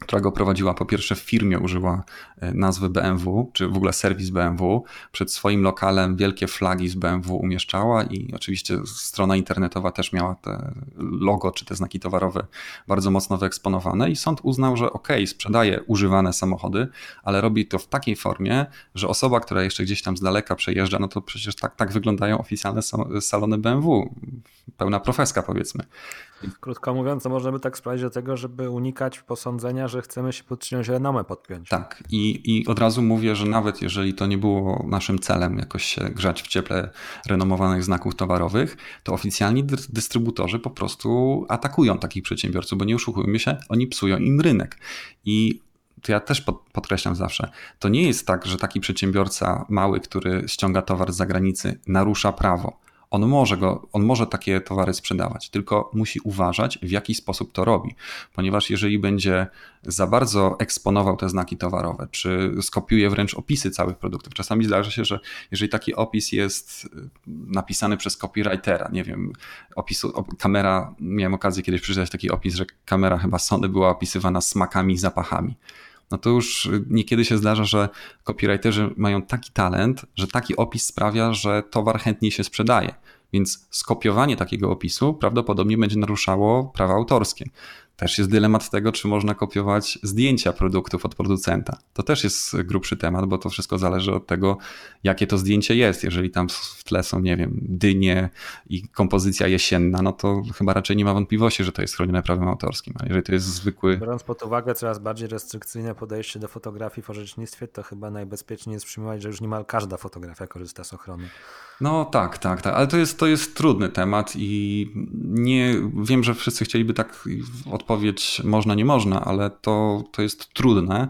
która go prowadziła, po pierwsze w firmie użyła e, nazwy BMW, czy w ogóle serwis BMW. Przed swoim lokalem wielkie flagi z BMW umieszczała i oczywiście strona internetowa też miała te logo czy te znaki towarowe bardzo mocno wyeksponowane i sąd uznał, że ok, sprzedaje używane samochody, ale robi to w takiej formie, że osoba, która jeszcze gdzieś tam z daleka przejeżdża, no to przecież tak, tak wyglądają oficjalne salony BMW, pełna profeska powiedzmy. Krótko mówiąc, to możemy tak sprawdzić do tego, żeby unikać posądzenia, że chcemy się pod czyjąś renomę podpiąć. Tak. I, I od razu mówię, że nawet jeżeli to nie było naszym celem jakoś się grzać w cieple renomowanych znaków towarowych, to oficjalni dystrybutorzy po prostu atakują takich przedsiębiorców, bo nie oszukujmy się, oni psują im rynek. I to ja też podkreślam zawsze, to nie jest tak, że taki przedsiębiorca mały, który ściąga towar z zagranicy, narusza prawo on może, go, on może takie towary sprzedawać, tylko musi uważać, w jaki sposób to robi, ponieważ jeżeli będzie za bardzo eksponował te znaki towarowe, czy skopiuje wręcz opisy całych produktów, czasami zdarza się, że jeżeli taki opis jest y, napisany przez copywritera, nie wiem, opisu, kamera, miałem okazję kiedyś przeczytać taki opis, że kamera chyba Sony była opisywana smakami i zapachami no to już niekiedy się zdarza, że copywriterzy mają taki talent, że taki opis sprawia, że towar chętniej się sprzedaje. Więc skopiowanie takiego opisu prawdopodobnie będzie naruszało prawa autorskie. Też jest dylemat tego, czy można kopiować zdjęcia produktów od producenta. To też jest grubszy temat, bo to wszystko zależy od tego, jakie to zdjęcie jest. Jeżeli tam w tle są, nie wiem, dynie i kompozycja jesienna, no to chyba raczej nie ma wątpliwości, że to jest chronione prawem autorskim. A jeżeli to jest zwykły. Biorąc pod uwagę coraz bardziej restrykcyjne podejście do fotografii w orzecznictwie, to chyba najbezpieczniej jest przyjmować, że już niemal każda fotografia korzysta z ochrony. No tak, tak, tak, ale to jest, to jest trudny temat i nie wiem, że wszyscy chcieliby tak odpowiedź można, nie można, ale to, to jest trudne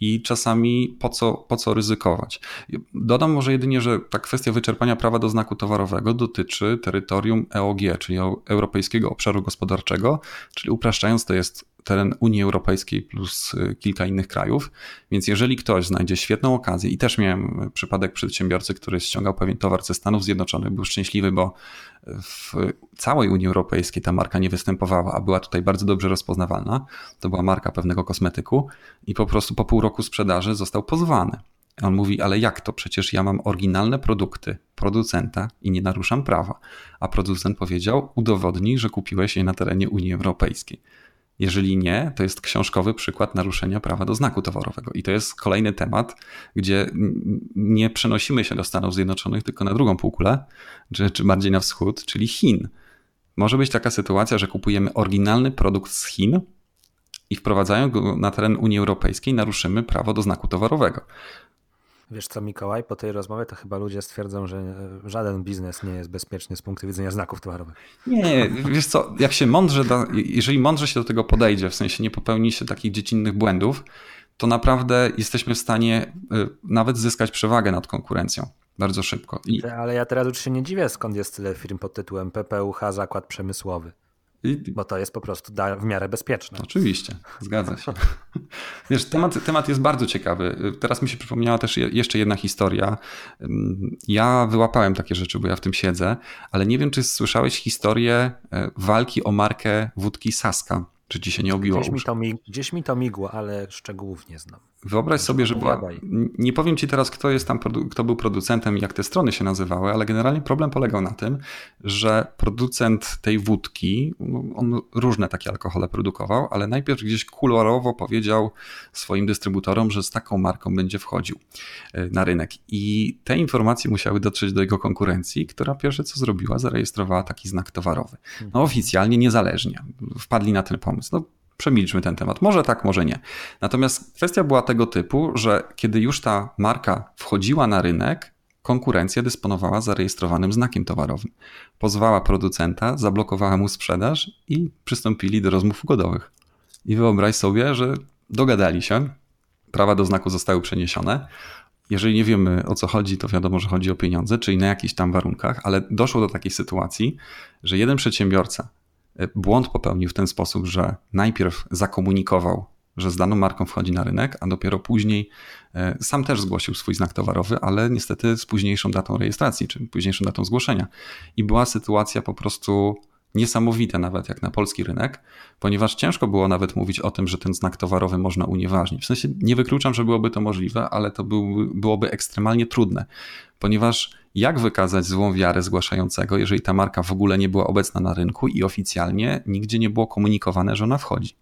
i czasami po co, po co ryzykować. Dodam może jedynie, że ta kwestia wyczerpania prawa do znaku towarowego dotyczy terytorium EOG, czyli Europejskiego Obszaru Gospodarczego, czyli upraszczając, to jest teren Unii Europejskiej plus y, kilka innych krajów. Więc jeżeli ktoś znajdzie świetną okazję, i też miałem przypadek przedsiębiorcy, który ściągał pewien towar ze Stanów Zjednoczonych, był szczęśliwy, bo w całej Unii Europejskiej ta marka nie występowała, a była tutaj bardzo dobrze rozpoznawalna. To była marka pewnego kosmetyku i po prostu po pół roku sprzedaży został pozwany. On mówi, ale jak to? Przecież ja mam oryginalne produkty producenta i nie naruszam prawa. A producent powiedział, udowodnij, że kupiłeś je na terenie Unii Europejskiej. Jeżeli nie, to jest książkowy przykład naruszenia prawa do znaku towarowego. I to jest kolejny temat, gdzie nie przenosimy się do Stanów Zjednoczonych, tylko na drugą półkulę, czy, czy bardziej na wschód, czyli Chin. Może być taka sytuacja, że kupujemy oryginalny produkt z Chin i wprowadzając go na teren Unii Europejskiej, naruszymy prawo do znaku towarowego. Wiesz co, Mikołaj, po tej rozmowie to chyba ludzie stwierdzą, że e, żaden biznes nie jest bezpieczny z punktu widzenia znaków towarowych. Nie, wiesz co, jak się mądrze, da, jeżeli mądrze się do tego podejdzie, w sensie nie popełni się takich dziecinnych błędów, to naprawdę jesteśmy w stanie e, nawet zyskać przewagę nad konkurencją bardzo szybko. I... Ale ja teraz już się nie dziwię, skąd jest tyle firm pod tytułem PPUH Zakład Przemysłowy. Bo to jest po prostu w miarę bezpieczne. Oczywiście, zgadza się. Wiesz, temat, temat jest bardzo ciekawy. Teraz mi się przypomniała też jeszcze jedna historia. Ja wyłapałem takie rzeczy, bo ja w tym siedzę, ale nie wiem, czy słyszałeś historię e, walki o markę wódki Saska. Czy ci się nie obiło? Gdzieś mi, to gdzieś mi to migło, ale szczegółów nie znam. Wyobraź sobie, że była. Nie powiem ci teraz, kto jest tam, kto był producentem i jak te strony się nazywały, ale generalnie problem polegał na tym, że producent tej wódki, no, on różne takie alkohole produkował, ale najpierw gdzieś kolorowo powiedział swoim dystrybutorom, że z taką marką będzie wchodził e, na rynek. I te informacje musiały dotrzeć do jego konkurencji, która pierwsze co zrobiła, zarejestrowała taki znak towarowy. No mhm. oficjalnie, niezależnie. Wpadli na ten pomysł. No, przemilczmy ten temat. Może tak, może nie. Natomiast kwestia była tego typu, że kiedy już ta marka wchodziła na rynek, konkurencja dysponowała zarejestrowanym znakiem towarowym. Pozwała producenta, zablokowała mu sprzedaż i przystąpili do rozmów ugodowych. I wyobraź sobie, że dogadali się, prawa do znaku zostały przeniesione. Jeżeli nie wiemy o co chodzi, to wiadomo, że chodzi o pieniądze, czyli na jakichś tam warunkach, ale doszło do takiej sytuacji, że jeden przedsiębiorca błąd popełnił w ten sposób, że najpierw zakomunikował, że z daną marką wchodzi na rynek, a dopiero później e, sam też zgłosił swój znak towarowy, ale niestety z późniejszą datą rejestracji, czy późniejszą datą zgłoszenia. I była sytuacja po prostu niesamowita nawet jak na polski rynek, ponieważ ciężko było nawet mówić o tym, że ten znak towarowy można unieważnić. W sensie nie wykluczam, że byłoby to możliwe, ale to był, byłoby ekstremalnie trudne, ponieważ jak wykazać złą wiarę zgłaszającego, jeżeli ta marka w ogóle nie była obecna na rynku i oficjalnie nigdzie nie było komunikowane, że ona wchodzi?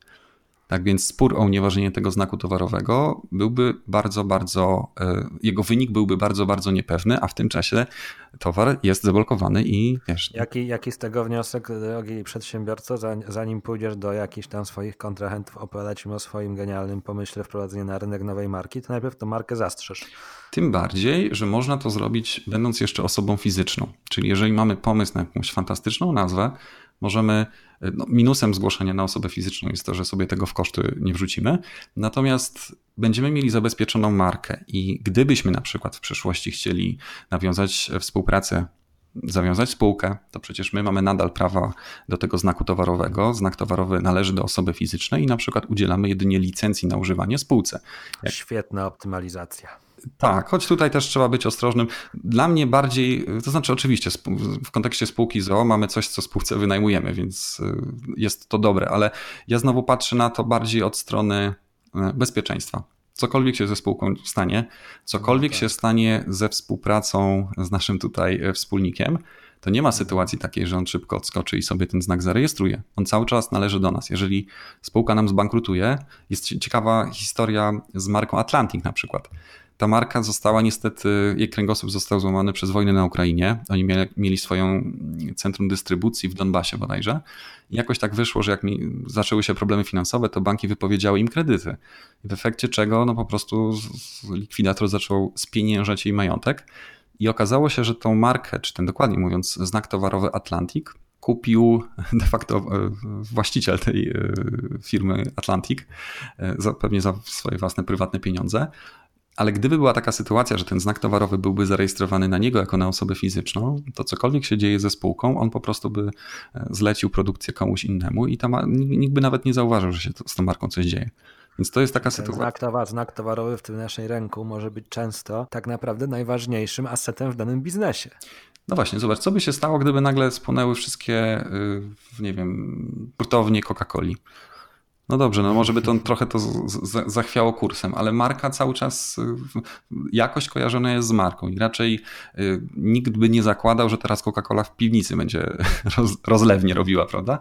Tak więc spór o unieważnienie tego znaku towarowego byłby bardzo, bardzo, e, jego wynik byłby bardzo, bardzo niepewny, a w tym czasie towar jest zablokowany i wiesz. Jaki, jaki z tego wniosek, drogi przedsiębiorco, zanim pójdziesz do jakichś tam swoich kontrahentów opowiadać im o swoim genialnym pomyśle wprowadzenia na rynek nowej marki, to najpierw tą markę zastrzeż. Tym bardziej, że można to zrobić będąc jeszcze osobą fizyczną. Czyli jeżeli mamy pomysł na jakąś fantastyczną nazwę, możemy, no minusem zgłoszenia na osobę fizyczną jest to, że sobie tego w koszty nie wrzucimy, natomiast będziemy mieli zabezpieczoną markę i gdybyśmy na przykład w przyszłości chcieli nawiązać współpracę zawiązać spółkę, to przecież my mamy nadal prawa do tego znaku towarowego. Znak towarowy należy do osoby fizycznej i na przykład udzielamy jedynie licencji na używanie spółce. Jak... Świetna optymalizacja. Tak, choć tutaj też trzeba być ostrożnym. Dla mnie bardziej, to znaczy oczywiście w kontekście spółki ZOO mamy coś, co spółce wynajmujemy, więc y, jest to dobre, ale ja znowu patrzę na to bardziej od strony y, bezpieczeństwa. Cokolwiek się ze spółką stanie, cokolwiek no tak. się stanie ze współpracą z naszym tutaj y, wspólnikiem, to nie ma sytuacji takiej, że on szybko odskoczy i sobie ten znak zarejestruje. On cały czas należy do nas. Jeżeli spółka nam zbankrutuje, jest ciekawa historia z marką Atlantic na przykład ta marka została niestety, jej kręgosłup został złamany przez wojnę na Ukrainie. Oni mieli, mieli swoją centrum dystrybucji w Donbasie bodajże. I jakoś tak wyszło, że jak zaczęły się problemy finansowe, to banki wypowiedziały im kredyty. W efekcie czego no po prostu likwidator zaczął spieniężać jej majątek. I okazało się, że tą markę, czy ten dokładnie mówiąc, znak towarowy Atlantic, kupił de facto e, właściciel tej e, firmy Atlantic, e, pewnie za swoje własne prywatne pieniądze. Ale gdyby była taka sytuacja, że ten znak towarowy byłby zarejestrowany na niego jako na osobę fizyczną, to cokolwiek się dzieje ze spółką, on po prostu by e, zlecił produkcję komuś innemu i nikt by nawet nie zauważył, że się to, z tą marką coś dzieje. Więc to jest taka sytuacja. Znak, towar, znak towarowy w tym naszej ręku może być często tak naprawdę najważniejszym asetem w danym biznesie. No właśnie, zobacz, co by się stało, gdyby nagle spłonęły wszystkie, y, nie wiem, hurtownie Coca-Coli. No dobrze, no może by to trochę to zachwiało kursem, ale marka cały czas, y, jakość kojarzona jest z marką i raczej y, nikt by nie zakładał, że teraz Coca-Cola w piwnicy będzie roz, rozlewnie robiła, prawda?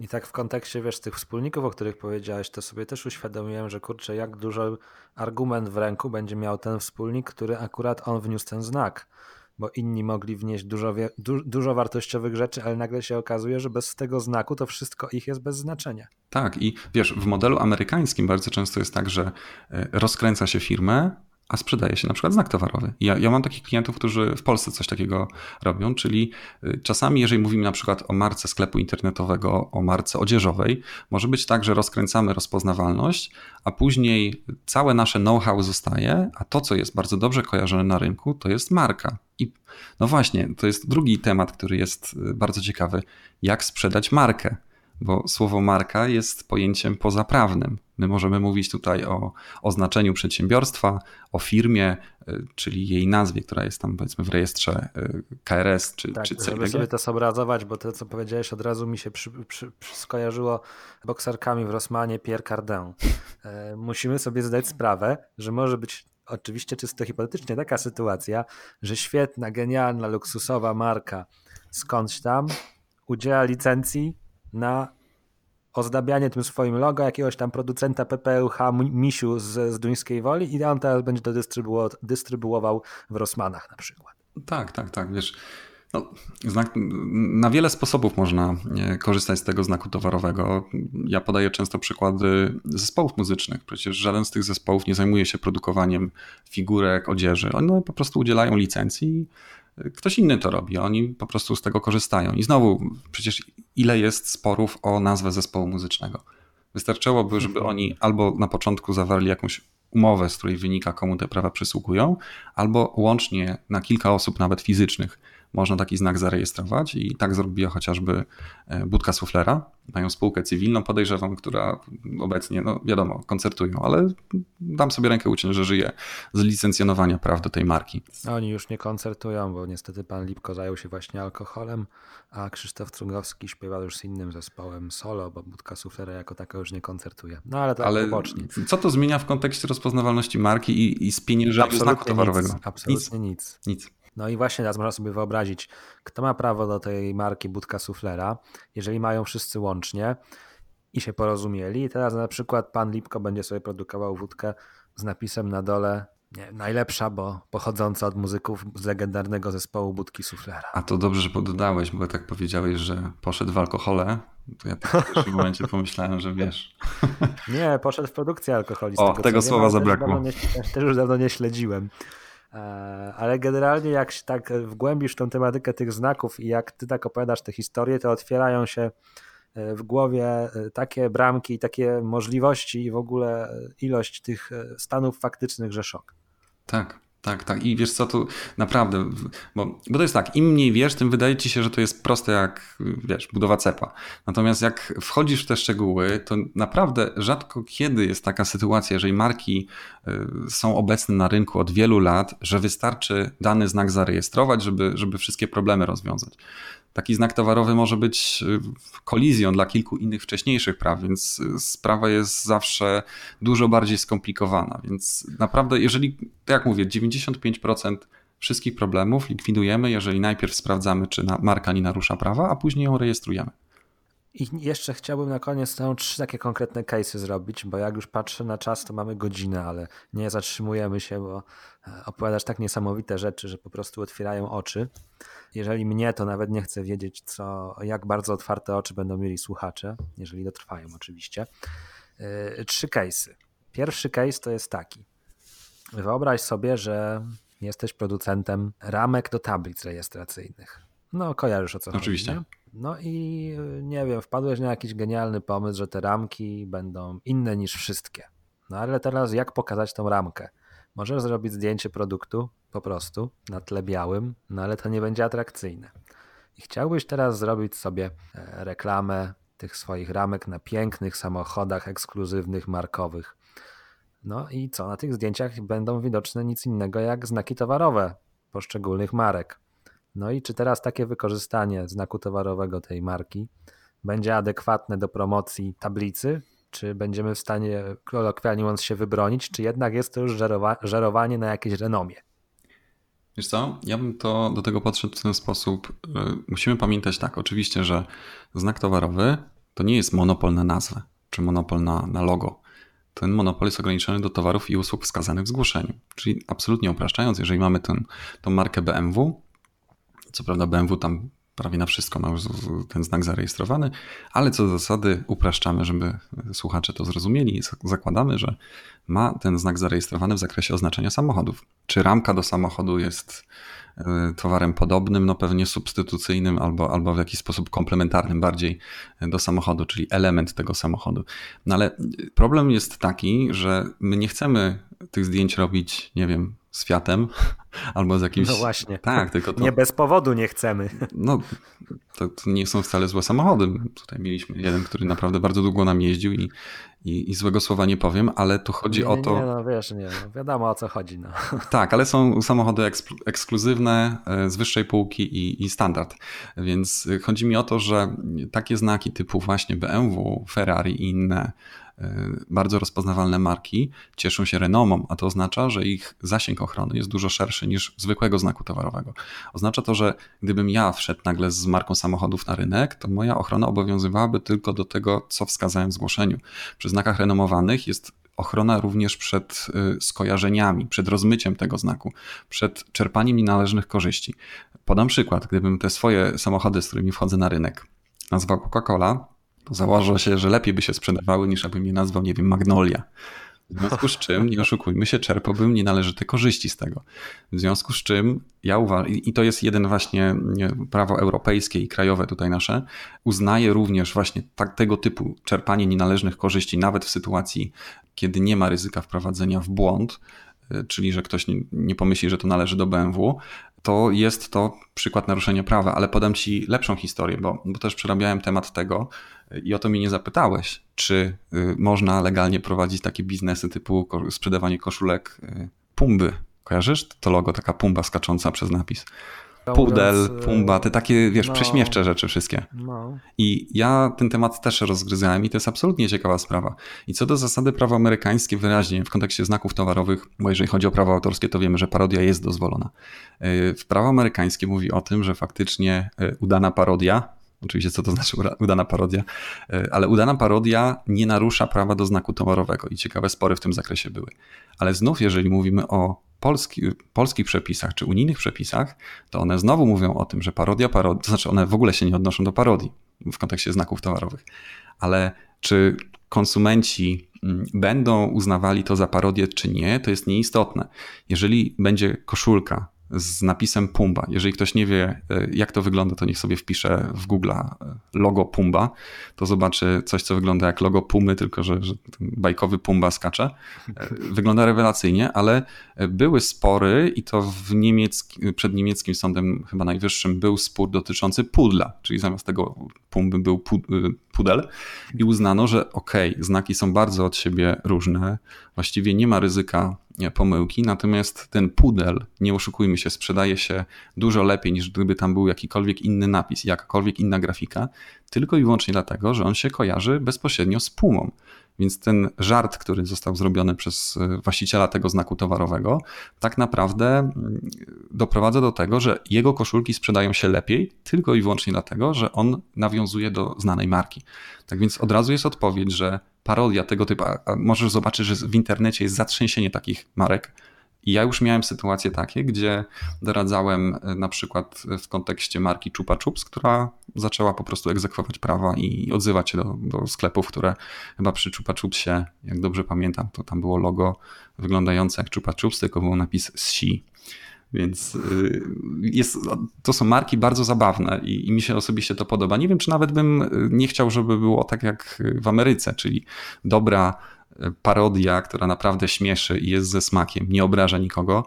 I tak w kontekście, wiesz, tych wspólników, o których powiedziałeś, to sobie też uświadomiłem, że kurczę, jak duży argument w ręku będzie miał ten wspólnik, który akurat on wniósł ten znak bo inni mogli wnieść dużo, du, dużo wartościowych rzeczy, ale nagle się okazuje, że bez tego znaku to wszystko ich jest bez znaczenia. Tak, i wiesz, w modelu amerykańskim bardzo często jest tak, że e, rozkręca się firmę, a sprzedaje się na przykład znak towarowy. Ja, ja mam takich klientów, którzy w Polsce coś takiego robią, czyli y, czasami, jeżeli mówimy na przykład o marce sklepu internetowego, o marce odzieżowej, może być tak, że rozkręcamy rozpoznawalność, a później całe nasze know-how zostaje, a to, co jest bardzo dobrze kojarzone na rynku, to jest marka. I no właśnie, to jest drugi temat, który jest y, bardzo ciekawy. Jak sprzedać markę? Bo słowo marka jest pojęciem pozaprawnym. My możemy mówić tutaj o oznaczeniu przedsiębiorstwa, o firmie, y, czyli jej nazwie, która jest tam powiedzmy w rejestrze y, KRS czy, tak, czy CGG. Żeby sobie to zobrazować, bo to co powiedziałeś od razu mi się przy, przy, przy skojarzyło bokserkami w Rosmanie Pierre Cardin. E, musimy sobie zdać sprawę, że może być oczywiście czysto hipotetycznie taka sytuacja, że świetna, genialna, luksusowa marka skądś tam udziela licencji na ozdabianie tym swoim logo jakiegoś tam producenta PPLH Misiu z, z Duńskiej Woli i on teraz będzie to dystrybuował, dystrybuował w Rossmanach na przykład. Tak, tak, tak, wiesz... No, znak, na wiele sposobów można e, korzystać z tego znaku towarowego. Ja podaję często przykłady zespołów muzycznych. Przecież żaden z tych zespołów nie zajmuje się produkowaniem figurek, odzieży. One po prostu udzielają licencji Ktoś inny to robi, oni po prostu z tego korzystają. I znowu, przecież ile jest sporów o nazwę zespołu muzycznego. Wystarczyłoby, żeby mhm. oni albo na początku zawarli jakąś umowę, z której wynika, komu te prawa przysługują, albo łącznie na kilka osób, nawet fizycznych, można taki znak zarejestrować i tak zrobiła chociażby e, Budka Suflera. Mają spółkę cywilną, podejrzewam, która obecnie, no wiadomo, koncertują, ale dam sobie rękę uciąć, że żyje z licencjonowania praw do tej marki. Oni już nie koncertują, bo niestety pan Lipko zajął się właśnie alkoholem, a Krzysztof Trungowski śpiewał już z innym zespołem solo, bo Budka Suflera jako taka już nie koncertuje. No ale to ale pobocznie. Co to zmienia w kontekście rozpoznawalności marki i, i spieniężenia znaku towarowego? Nic, absolutnie nic. Nic. nic. No i właśnie teraz można sobie wyobrazić, kto ma prawo do tej marki Budka Suflera, jeżeli mają wszyscy łącznie i się porozumieli. I teraz na przykład pan Lipko będzie sobie produkował wódkę z napisem na dole nie, najlepsza, bo pochodząca od muzyków z legendarnego zespołu Budki Suflera. A to dobrze, że pododałeś, bo tak powiedziałeś, że poszedł w alkohole, to ja tak w tym momencie pomyślałem, że wiesz. Nie, poszedł w produkcję alkoholi. O, tego, tego słowa zabrakło. Też, nie, też już dawno nie śledziłem. E, ale generalnie jak się tak wgłębisz tą tematykę tych znaków i jak ty tak opowiadasz te historie, to otwierają się e, w głowie e, takie bramki, takie możliwości i w ogóle ilość tych stanów faktycznych, że szok. Tak, tak, tak. I wiesz co, tu naprawdę, bo, bo to jest tak, im mniej wiesz, tym wydaje ci się, że to jest proste jak, wiesz, budowa cepa. Natomiast jak wchodzisz w te szczegóły, to naprawdę rzadko kiedy jest taka sytuacja, jeżeli marki y, są obecne na rynku od wielu lat, że wystarczy dany znak zarejestrować, żeby, żeby wszystkie problemy rozwiązać taki znak towarowy może być y, kolizją dla kilku innych wcześniejszych praw, więc y, sprawa jest zawsze dużo bardziej skomplikowana. Więc naprawdę, jeżeli, tak jak mówię, 95% wszystkich problemów likwidujemy, jeżeli najpierw sprawdzamy, czy marka nie narusza prawa, a później ją rejestrujemy. I jeszcze chciałbym na koniec tą trzy takie konkretne case'y zrobić, bo jak już patrzę na czas, to mamy godzinę, ale nie zatrzymujemy się, bo e, opowiadasz tak niesamowite rzeczy, że po prostu otwierają oczy. Jeżeli mnie, to nawet nie chcę wiedzieć, co, jak bardzo otwarte oczy będą mieli słuchacze, jeżeli dotrwają oczywiście. E, trzy case'y. Pierwszy case to jest taki. Wyobraź sobie, że jesteś producentem ramek do tablic rejestracyjnych. No, kojarzysz o co Oczywiście. chodzi. Oczywiście. No i nie wiem, wpadłeś na jakiś genialny pomysł, że te ramki będą inne niż wszystkie. No ale teraz jak pokazać tą ramkę? Możesz zrobić zdjęcie produktu po prostu na tle białym, no ale to nie będzie atrakcyjne. I chciałbyś teraz zrobić sobie e, reklamę tych swoich ramek na pięknych samochodach ekskluzywnych, markowych. No i co? Na tych zdjęciach będą widoczne nic innego jak znaki towarowe poszczególnych marek. No i czy teraz takie wykorzystanie znaku towarowego tej marki będzie adekwatne do promocji tablicy? Czy będziemy w stanie kolokwialnie mówiąc się wybronić, czy jednak jest to już żerowa żerowanie na jakieś renomie? Wiesz co, ja bym to do tego podszedł w ten sposób. Y, musimy pamiętać tak, oczywiście, że znak towarowy to nie jest monopol na nazwę, czy monopol na, na logo. Ten monopol jest ograniczony do towarów i usług wskazanych w zgłoszeniu. Czyli absolutnie upraszczając, jeżeli mamy ten, markę BMW, co prawda BMW tam prawie na wszystko ma już ten znak zarejestrowany, ale co do zasady upraszczamy, żeby słuchacze to zrozumieli. Zakładamy, że ma ten znak zarejestrowany w zakresie oznaczenia samochodów. Czy ramka do samochodu jest e, towarem podobnym, no pewnie substytucyjnym albo, albo w jakiś sposób komplementarnym bardziej do samochodu, czyli element tego samochodu. No ale problem jest taki, że my nie chcemy tych zdjęć robić, nie wiem, z Fiatem albo z jakimś... No właśnie. Tak, tylko to... Nie bez powodu nie chcemy. No, to, to, nie są wcale złe samochody. Tutaj mieliśmy jeden, który naprawdę bardzo długo nam jeździł i, i, i złego słowa nie powiem, ale tu chodzi nie, o to... Nie, no wiesz, nie, no, wiadomo o co chodzi. No. Tak, ale są samochody ekskluzywne e, z wyższej półki i, i standard. Więc chodzi mi o to, że takie znaki typu właśnie BMW, Ferrari i inne bardzo rozpoznawalne marki cieszą się renomą, a to oznacza, że ich zasięg ochrony jest dużo szerszy niż zwykłego znaku towarowego. Oznacza to, że gdybym ja wszedł nagle z marką samochodów na rynek, to moja ochrona obowiązywałaby tylko do tego, co wskazałem w zgłoszeniu. Przy znakach renomowanych jest ochrona również przed y, skojarzeniami, przed rozmyciem tego znaku, przed czerpaniem nienależnych korzyści. Podam przykład, gdybym te swoje samochody, z którymi wchodzę na rynek, nazwał Coca-Cola, to założę się, że lepiej by się sprzedawały niż abym je nazwał, nie wiem, Magnolia. W związku z czym, nie oszukujmy się, czerpałbym nienależyte korzyści z tego. W związku z czym ja uważam, i to jest jeden właśnie prawo europejskie i krajowe tutaj nasze, uznaje również właśnie tak, tego typu czerpanie nienależnych korzyści, nawet w sytuacji, kiedy nie ma ryzyka wprowadzenia w błąd, y, czyli że ktoś nie, nie pomyśli, że to należy do BMW, to jest to przykład naruszenia prawa, ale podam Ci lepszą historię, bo, bo też przerabiałem temat tego i o to mnie nie zapytałeś, czy y, można legalnie prowadzić takie biznesy typu sprzedawanie koszulek y, Pumby. Kojarzysz to logo, taka pumba skacząca przez napis? Pudel, pumba, te takie, wiesz, no, prześmiewcze rzeczy wszystkie. No. I ja ten temat też rozgryzałem i to jest absolutnie ciekawa sprawa. I co do zasady prawo amerykańskie wyraźnie w kontekście znaków towarowych, bo jeżeli chodzi o prawo autorskie, to wiemy, że parodia jest dozwolona. Y, w prawo amerykańskie mówi o tym, że faktycznie udana parodia oczywiście co to znaczy udana parodia, e, ale udana parodia nie narusza prawa do znaku towarowego i ciekawe spory w tym zakresie były. Ale znów, jeżeli mówimy o polski, polskich przepisach czy unijnych przepisach, to one znowu mówią o tym, że parodia, parodia, to znaczy one w ogóle się nie odnoszą do parodii w kontekście znaków towarowych, ale czy konsumenci mm, będą uznawali to za parodię czy nie, to jest nieistotne. Jeżeli będzie koszulka z napisem Pumba. Jeżeli ktoś nie wie, e, jak to wygląda, to niech sobie wpisze w Google e, logo Pumba, to zobaczy coś, co wygląda jak logo Pumy, tylko że, że bajkowy Pumba skacze. E, wygląda rewelacyjnie, ale były spory i to w niemiecki, przed niemieckim sądem chyba najwyższym był spór dotyczący pudla, czyli zamiast tego Pumby był pudel i uznano, że okej, okay, znaki są bardzo od siebie różne, właściwie nie ma ryzyka pomyłki, natomiast ten pudel, nie oszukujmy się, sprzedaje się dużo lepiej niż gdyby tam był jakikolwiek inny napis, jakakolwiek inna grafika, tylko i wyłącznie dlatego, że on się kojarzy bezpośrednio z pumą. Więc ten żart, który został zrobiony przez e, właściciela tego znaku towarowego, tak naprawdę mm, doprowadza do tego, że jego koszulki sprzedają się lepiej tylko i wyłącznie dlatego, że on nawiązuje do znanej marki. Tak więc od razu jest odpowiedź, że parodia tego typu, a możesz zobaczyć, że w internecie jest zatrzęsienie takich marek, i ja już miałem sytuacje takie, gdzie doradzałem e, na przykład w kontekście marki Chupa Chups, która zaczęła po prostu egzekwować prawa i odzywać się do, do sklepów, które chyba przy Chupa Chupsie, jak dobrze pamiętam, to tam było logo wyglądające jak Chupa Chups, tylko był napis si. Więc y, jest, to są marki bardzo zabawne i, i, mi się osobiście to podoba. Nie wiem, czy nawet bym y, nie chciał, żeby było tak jak w Ameryce, czyli dobra parodia, która naprawdę śmieszy i jest ze smakiem, nie obraża nikogo,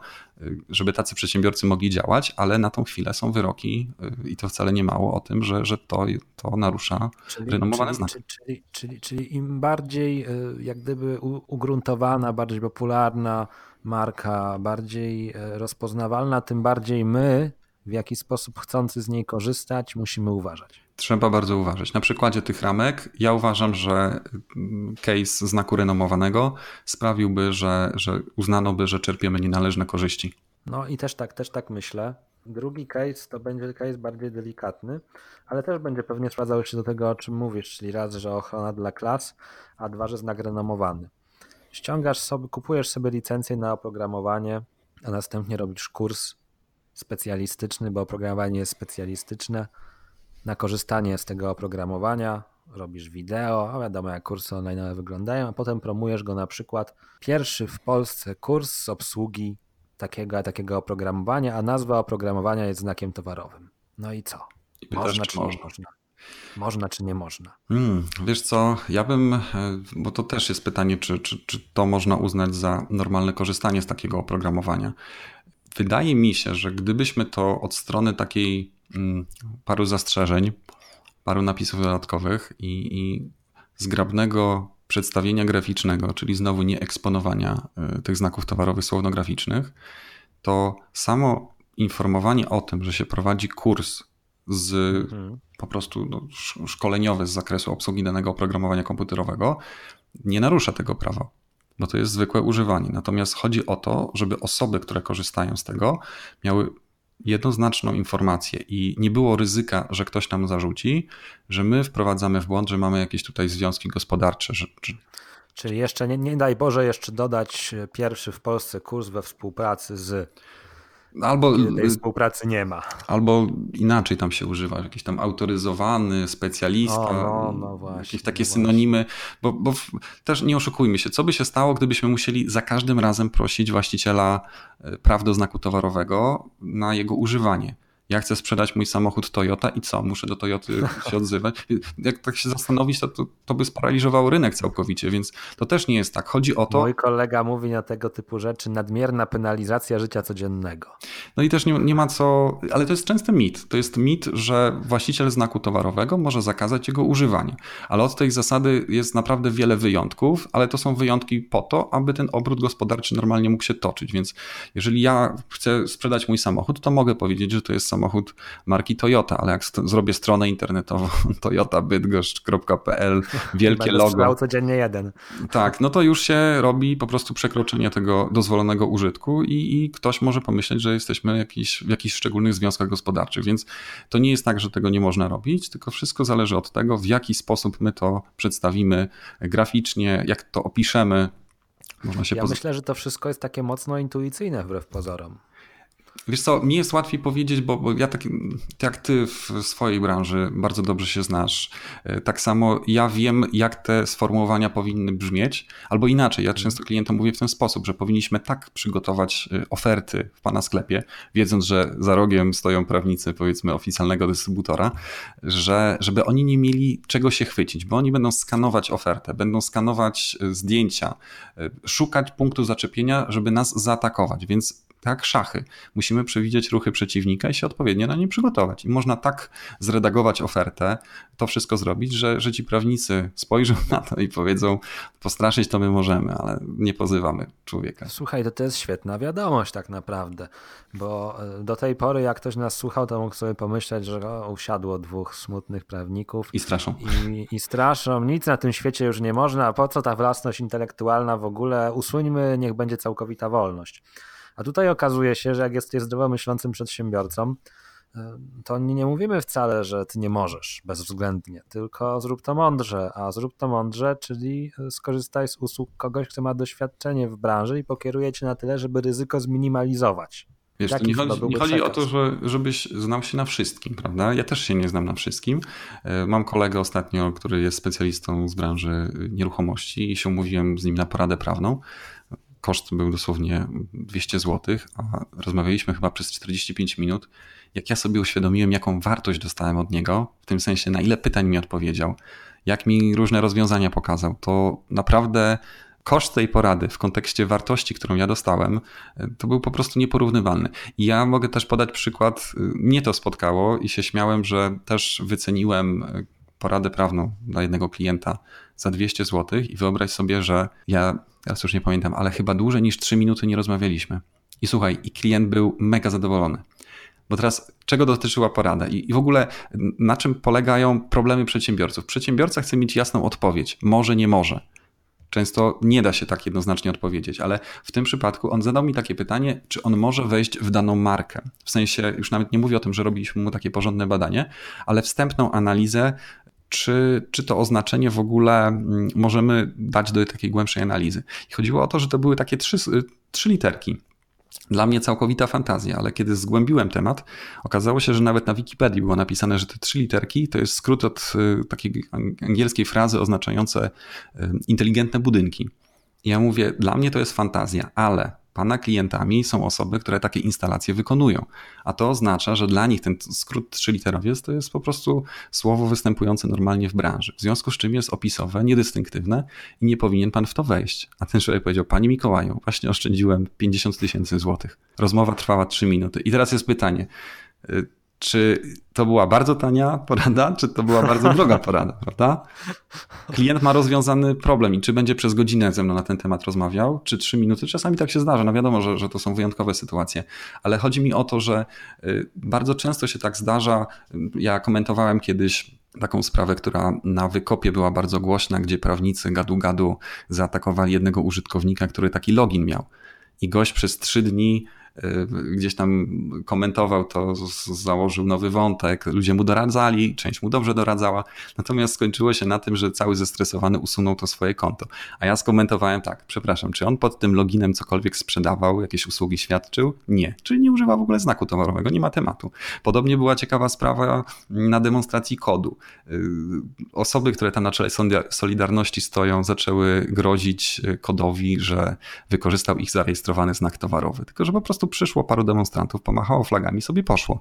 żeby tacy przedsiębiorcy mogli działać, ale na tą chwilę są wyroki i to wcale nie mało o tym, że, że to, to narusza czyli, renomowane czyli, znaki. Czyli, czyli, czyli im bardziej y, jak gdyby ugruntowana, bardziej popularna marka, bardziej y, rozpoznawalna, tym bardziej my w jaki sposób chcący z niej korzystać musimy uważać. Trzeba bardzo uważać. Na przykładzie tych ramek, ja uważam, że case znaku renomowanego sprawiłby, że, że uznano by, że czerpiemy nienależne korzyści. No i też tak, też tak myślę. Drugi case to będzie case bardziej delikatny, ale też będzie pewnie sprawdzał się do tego, o czym mówisz, czyli raz, że ochrona dla klas, a dwa, że znak renomowany. Ściągasz sobie, kupujesz sobie licencję na oprogramowanie, a następnie robisz kurs specjalistyczny, bo oprogramowanie jest specjalistyczne na korzystanie z tego oprogramowania, robisz wideo, a wiadomo jak kursy online wyglądają, a potem promujesz go na przykład pierwszy w Polsce kurs z obsługi takiego, takiego oprogramowania, a nazwa oprogramowania jest znakiem towarowym. No i co? I można czy można? można? Można czy nie można? Hmm, wiesz co, ja bym, e, bo to też jest pytanie, czy, czy, czy to można uznać za normalne korzystanie z takiego oprogramowania. Wydaje mi się, że gdybyśmy to od strony takiej paru zastrzeżeń, paru napisów dodatkowych i, i zgrabnego przedstawienia graficznego, czyli znowu nie eksponowania y, tych znaków towarowych słowno-graficznych, to samo informowanie o tym, że się prowadzi kurs z mhm. po prostu no, szkoleniowy z zakresu obsługi danego oprogramowania komputerowego, nie narusza tego prawa, bo to jest zwykłe używanie. Natomiast chodzi o to, żeby osoby, które korzystają z tego, miały jednoznaczną informację i nie było ryzyka, że ktoś nam zarzuci, że my wprowadzamy w błąd, że mamy jakieś tutaj związki gospodarcze. Że, że... Czyli jeszcze, nie, nie daj Boże, jeszcze dodać pierwszy w Polsce kurs we współpracy z Albo tej współpracy nie ma. Albo inaczej tam się używa, jakiś tam autoryzowany, specjalista, o, no, no właśnie, jakieś takie no synonimy, bo, bo też nie oszukujmy się, co by się stało, gdybyśmy musieli za każdym razem prosić właściciela e, praw do znaku towarowego na jego używanie ja chcę sprzedać mój samochód Toyota i co? Muszę do Toyoty się odzywać. Jak tak się zastanowić, to, to, to, by sparaliżowało rynek całkowicie, więc to też nie jest tak. Chodzi o to. Mój kolega mówi na tego typu rzeczy nadmierna penalizacja życia codziennego. No i też nie, nie ma co, ale to jest częsty mit. To jest mit, że właściciel znaku towarowego może zakazać jego używania. Ale od tej zasady jest naprawdę wiele wyjątków, ale to są wyjątki po to, aby ten obrót gospodarczy normalnie mógł się toczyć. Więc jeżeli ja chcę sprzedać mój samochód, to mogę powiedzieć, że to jest samochód samochód marki Toyota, ale jak zrobię stronę internetową toyotabydgoszcz.pl, wielkie logo. codziennie jeden. Tak, no to już się robi po prostu przekroczenie tego dozwolonego użytku i, i ktoś może pomyśleć, że jesteśmy jakiś, w jakichś szczególnych związkach gospodarczych, więc to nie jest tak, że tego nie można robić, tylko wszystko zależy od tego, w jaki sposób my to przedstawimy graficznie, jak to opiszemy. Można się ja myślę, że to wszystko jest takie mocno intuicyjne wbrew pozorom. Wiesz co, mi jest łatwiej powiedzieć, bo, bo ja tak jak ty w swojej branży bardzo dobrze się znasz, e, tak samo ja wiem, jak te sformułowania powinny brzmieć, albo inaczej, ja często klientom mówię w ten sposób, że powinniśmy tak przygotować e, oferty w pana sklepie, wiedząc, że za rogiem stoją prawnicy, powiedzmy, oficjalnego dystrybutora, że, żeby oni nie mieli czego się chwycić, bo oni będą skanować ofertę, będą skanować e, zdjęcia, szukać punktu zaczepienia, żeby nas zaatakować, więc tak szachy. Musimy przewidzieć ruchy przeciwnika i się odpowiednio na nie przygotować. I można tak zredagować ofertę, to wszystko zrobić, że, że ci prawnicy spojrzą na to i powiedzą, postraszyć to my możemy, ale nie pozywamy człowieka. Słuchaj, to, to jest świetna wiadomość tak naprawdę, bo e, do tej pory jak ktoś nas słuchał, to mógł sobie pomyśleć, że o, usiadło dwóch smutnych prawników. I straszą. I, I straszą, nic na tym świecie już nie można, po co ta własność intelektualna w ogóle, usuńmy, niech będzie całkowita wolność. A tutaj okazuje się, że jak jesteś zdrowo myślącym przedsiębiorcą, e, to nie, nie mówimy wcale, że ty nie możesz bezwzględnie, tylko zrób to mądrze, a zrób to mądrze, czyli e, skorzystaj z usług kogoś, kto ma doświadczenie w branży i pokieruje cię na tyle, żeby ryzyko zminimalizować. Wiesz, nie chodzi, nie chodzi o to, że, żebyś znał się na wszystkim, prawda? Ja też się nie znam na wszystkim. E, mam kolegę ostatnio, który jest specjalistą z branży nieruchomości i się umówiłem z nim na poradę prawną koszt był dosłownie 200 zł, a rozmawialiśmy chyba przez 45 minut. Jak ja sobie uświadomiłem, jaką wartość dostałem od niego, w tym sensie na ile pytań mi odpowiedział, jak mi różne rozwiązania pokazał, to naprawdę koszt tej porady w kontekście wartości, którą ja dostałem, to był po prostu nieporównywalny. I ja mogę też podać przykład, mnie to spotkało i się śmiałem, że też wyceniłem poradę prawną dla jednego klienta za 200 zł i wyobraź sobie, że ja teraz już nie pamiętam, ale chyba dłużej niż 3 minuty nie rozmawialiśmy. I słuchaj, i klient był mega zadowolony. Bo teraz, czego dotyczyła porada I, i w ogóle na czym polegają problemy przedsiębiorców? Przedsiębiorca chce mieć jasną odpowiedź. Może, nie może. Często nie da się tak jednoznacznie odpowiedzieć, ale w tym przypadku on zadał mi takie pytanie, czy on może wejść w daną markę. W sensie, już nawet nie mówię o tym, że robiliśmy mu takie porządne badanie, ale wstępną analizę czy, czy to oznaczenie w ogóle mm, możemy dać do takiej głębszej analizy. I chodziło o to, że to były takie trzy, trzy literki. Dla mnie całkowita fantazja, ale kiedy zgłębiłem temat, okazało się, że nawet na Wikipedii było napisane, że te trzy literki to jest skrót od y, takiej angielskiej frazy oznaczające y, inteligentne budynki. I ja mówię, dla mnie to jest fantazja, ale Pana klientami są osoby, które takie instalacje wykonują. A to oznacza, że dla nich ten skrót trzyliterowiec to jest po prostu słowo występujące normalnie w branży. W związku z czym jest opisowe, niedystynktywne i nie powinien pan w to wejść. A ten człowiek powiedział: Pani Mikołaju, właśnie oszczędziłem 50 tysięcy złotych. Rozmowa trwała 3 minuty. I teraz jest pytanie y, czy to była bardzo tania porada, czy to była bardzo droga porada, prawda? Klient ma rozwiązany problem i czy będzie przez godzinę ze mną na ten temat rozmawiał, czy trzy minuty, czasami tak się zdarza. No wiadomo, że, że to są wyjątkowe sytuacje, ale chodzi mi o to, że y, bardzo często się tak zdarza. Ja komentowałem kiedyś taką sprawę, która na wykopie była bardzo głośna, gdzie prawnicy gadu-gadu zaatakowali jednego użytkownika, który taki login miał. I gość przez trzy dni gdzieś tam komentował to, założył nowy wątek, ludzie mu doradzali, część mu dobrze doradzała, natomiast skończyło się na tym, że cały zestresowany usunął to swoje konto. A ja skomentowałem tak, przepraszam, czy on pod tym loginem cokolwiek sprzedawał, jakieś usługi świadczył? Nie. Czyli nie używa w ogóle znaku towarowego, nie ma tematu. Podobnie była ciekawa sprawa na demonstracji kodu. Y, osoby, które tam na czele Solidarności stoją, zaczęły grozić y, kodowi, że wykorzystał ich zarejestrowany znak towarowy. Tylko, że po prostu przyszło paru demonstrantów, pomachało flagami, sobie poszło.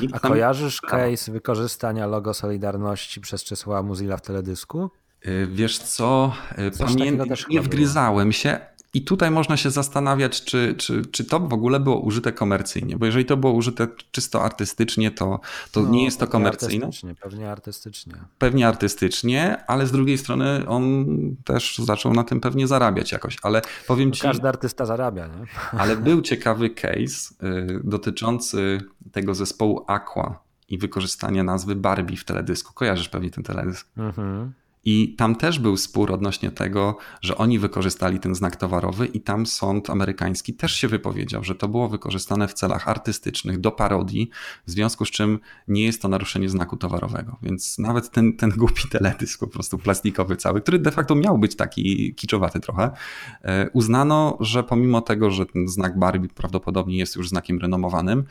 Nikt A kojarzysz case wykorzystania logo Solidarności przez Czesława Muzilla w teledysku? Y, wiesz co, y, pamiętam, nie wgryzałem się, i tutaj można się zastanawiać, czy, czy, czy to w ogóle było użyte komercyjnie, bo jeżeli to było użyte czysto artystycznie, to, to no, nie jest to komercyjne. Artystycznie, pewnie artystycznie. Pewnie artystycznie, ale z drugiej strony on też zaczął na tym pewnie zarabiać jakoś, ale powiem ci... Każdy artysta zarabia, nie? Ale był ciekawy case y, dotyczący tego zespołu Aqua i wykorzystania nazwy Barbie w teledysku. Kojarzysz pewnie ten teledysk. Mhm. I tam też był spór odnośnie tego, że oni wykorzystali ten znak towarowy, i tam sąd amerykański też się wypowiedział, że to było wykorzystane w celach artystycznych, do parodii, w związku z czym nie jest to naruszenie znaku towarowego. Więc nawet ten, ten głupi teledysk, po prostu plastikowy cały, który de facto miał być taki kiczowaty trochę, e, uznano, że pomimo tego, że ten znak Barbie prawdopodobnie jest już znakiem renomowanym,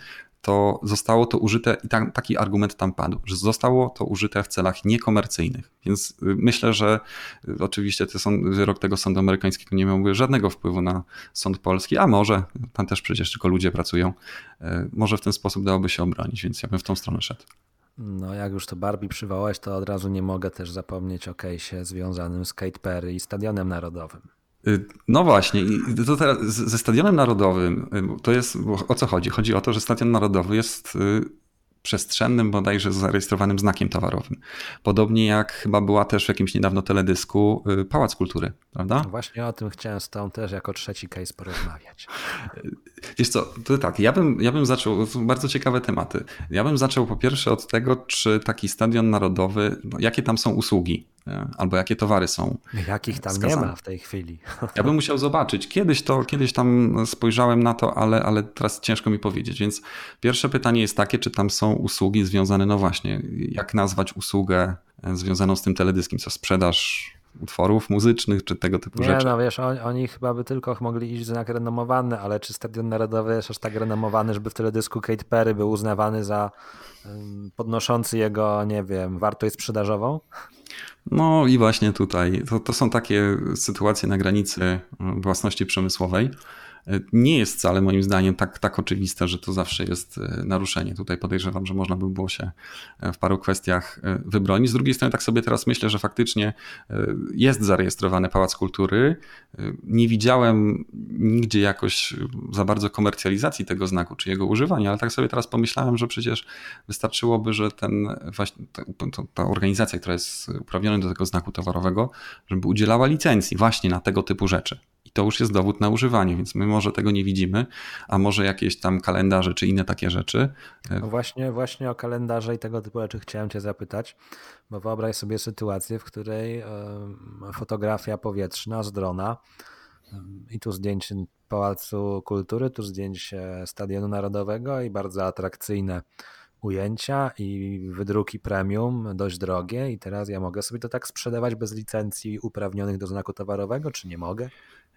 to zostało to użyte, i tam, taki argument tam padł, że zostało to użyte w celach niekomercyjnych. Więc y, myślę, że y, oczywiście sąd, wyrok tego sądu amerykańskiego nie miałby żadnego wpływu na sąd polski, a może, tam też przecież tylko ludzie pracują, y, może w ten sposób dałoby się obronić, więc ja bym w tą stronę szedł. No, jak już to Barbie przywołałeś, to od razu nie mogę też zapomnieć o case'ie związanym z Kate Perry i Stadionem Narodowym. Y, no właśnie, to teraz ze Stadionem Narodowym y, to jest o co chodzi? Chodzi o to, że Stadion Narodowy jest y, przestrzennym bodajże zarejestrowanym znakiem towarowym. Podobnie jak chyba była też w jakimś niedawno teledysku Pałac Kultury, prawda? No właśnie o tym chciałem z tą też jako trzeci case porozmawiać. Wiesz co, to tak, ja bym, ja bym zaczął, to są bardzo ciekawe tematy. Ja bym zaczął po pierwsze od tego, czy taki Stadion Narodowy, jakie tam są usługi albo jakie towary są. Jakich tam skazane. nie ma w tej chwili. Ja bym musiał zobaczyć. Kiedyś to, kiedyś tam spojrzałem na to, ale, ale teraz ciężko mi powiedzieć. Więc pierwsze pytanie jest takie, czy tam są usługi związane, no właśnie, jak nazwać usługę związaną z tym teledyskiem, co sprzedaż utworów muzycznych, czy tego typu nie, rzeczy. no wiesz, oni, oni, chyba by tylko mogli iść w znak renomowany, ale czy Stadion Narodowy jest aż tak renomowany, żeby w teledysku Kate Perry był uznawany za podnoszący jego, nie wiem, wartość sprzedażową? No i właśnie tutaj, to, to są takie sytuacje na granicy własności przemysłowej, nie jest wcale moim zdaniem tak, tak oczywiste, że to zawsze jest e, naruszenie. Tutaj podejrzewam, że można by było się e, w paru kwestiach e, wybronić. Z drugiej strony tak sobie teraz myślę, że faktycznie jest zarejestrowany Pałac Kultury. Nie widziałem nigdzie jakoś za bardzo komercjalizacji tego znaku, czy jego używania, ale tak sobie teraz pomyślałem, że przecież wystarczyłoby, że ten właśnie ta, ta organizacja, która jest uprawniona do tego znaku towarowego, żeby udzielała licencji właśnie na tego typu rzeczy to już jest dowód na używanie, więc my może tego nie widzimy, a może jakieś tam kalendarze czy inne takie rzeczy. No właśnie, właśnie o kalendarze i tego typu rzeczy chciałem Cię zapytać, bo wyobraź sobie sytuację, w której fotografia powietrzna z drona i tu zdjęcie Pałacu Kultury, tu zdjęcie Stadionu Narodowego i bardzo atrakcyjne ujęcia i wydruki premium, dość drogie i teraz ja mogę sobie to tak sprzedawać bez licencji uprawnionych do znaku towarowego, czy nie mogę?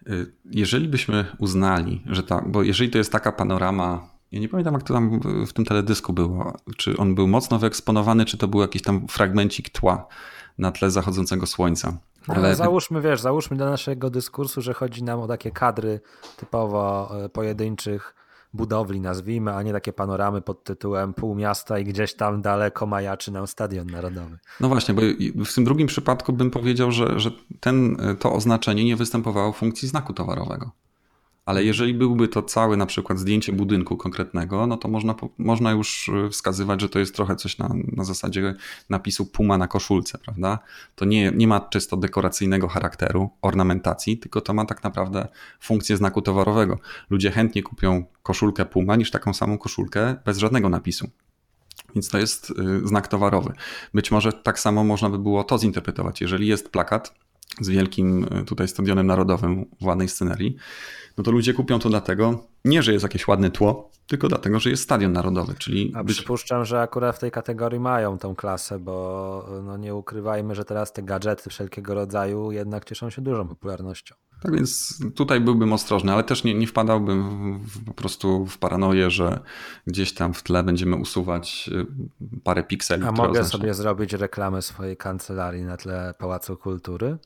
Y, jeżeli byśmy uznali, że tak, bo jeżeli to jest taka panorama, ja nie pamiętam jak to tam w tym teledysku było, czy on był mocno wyeksponowany, czy to był jakiś tam fragmencik tła na tle zachodzącego słońca. No, Ale... No, załóżmy, wiesz, załóżmy do naszego dyskursu, że chodzi nam o takie kadry typowo e, pojedynczych budowli, nazwijmy, a nie takie panoramy pod tytułem pół miasta i gdzieś tam daleko majaczy nam Stadion Narodowy. No właśnie, bo w tym drugim przypadku bym powiedział, że, że ten, to oznaczenie nie występowało w funkcji znaku towarowego. Ale jeżeli byłby to całe na przykład zdjęcie budynku konkretnego, no to można, można już e, wskazywać, że to jest trochę coś na, na zasadzie napisu Puma na koszulce, prawda? To nie, nie ma czysto dekoracyjnego charakteru, ornamentacji, tylko to ma tak naprawdę funkcję znaku towarowego. Ludzie chętnie kupią koszulkę Puma niż taką samą koszulkę bez żadnego napisu. Więc to jest e, znak towarowy. Być może tak samo można by było to zinterpretować. Jeżeli jest plakat z wielkim e, tutaj stadionem narodowym w ładnej scenerii, no to ludzie kupią to dlatego, nie że jest jakieś ładne tło, tylko dlatego, że jest stadion narodowy, czyli... A być... przypuszczam, że akurat w tej kategorii mają tą klasę, bo no nie ukrywajmy, że teraz te gadżety wszelkiego rodzaju jednak cieszą się dużą popularnością. Tak więc tutaj byłbym ostrożny, ale też nie, nie wpadałbym w, po prostu w paranoję, że gdzieś tam w tle będziemy usuwać y, parę pikseli. A mogę oznacza... sobie zrobić reklamę swojej kancelarii na tle Pałacu Kultury?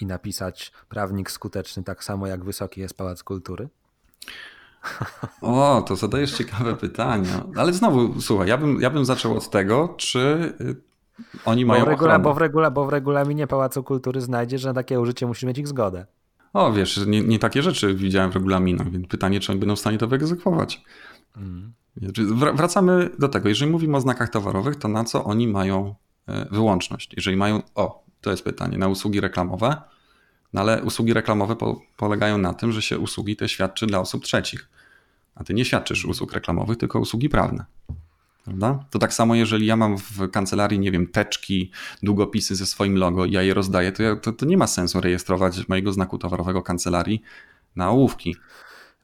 I napisać prawnik skuteczny tak samo jak wysoki jest Pałac Kultury? O, to zadajesz ciekawe pytania. Ale znowu, słuchaj, ja bym, ja bym zaczął od tego, czy y, oni mają bo w, regula, bo, w regula, bo w regulaminie Pałacu Kultury znajdzie, że na takie użycie musi mieć ich zgodę. O, wiesz, nie, nie takie rzeczy widziałem w regulaminach, więc pytanie, czy oni będą w stanie to wyegzekwować. Mm. Wracamy do tego. Jeżeli mówimy o znakach towarowych, to na co oni mają y, wyłączność? Jeżeli mają, o, to jest pytanie. Na usługi reklamowe? No ale usługi reklamowe po, polegają na tym, że się usługi te świadczy dla osób trzecich. A ty nie świadczysz usług reklamowych, tylko usługi prawne. Prawda? To tak samo, jeżeli ja mam w kancelarii, nie wiem, teczki, długopisy ze swoim logo i ja je rozdaję, to, ja, to, to nie ma sensu rejestrować mojego znaku towarowego kancelarii na ołówki.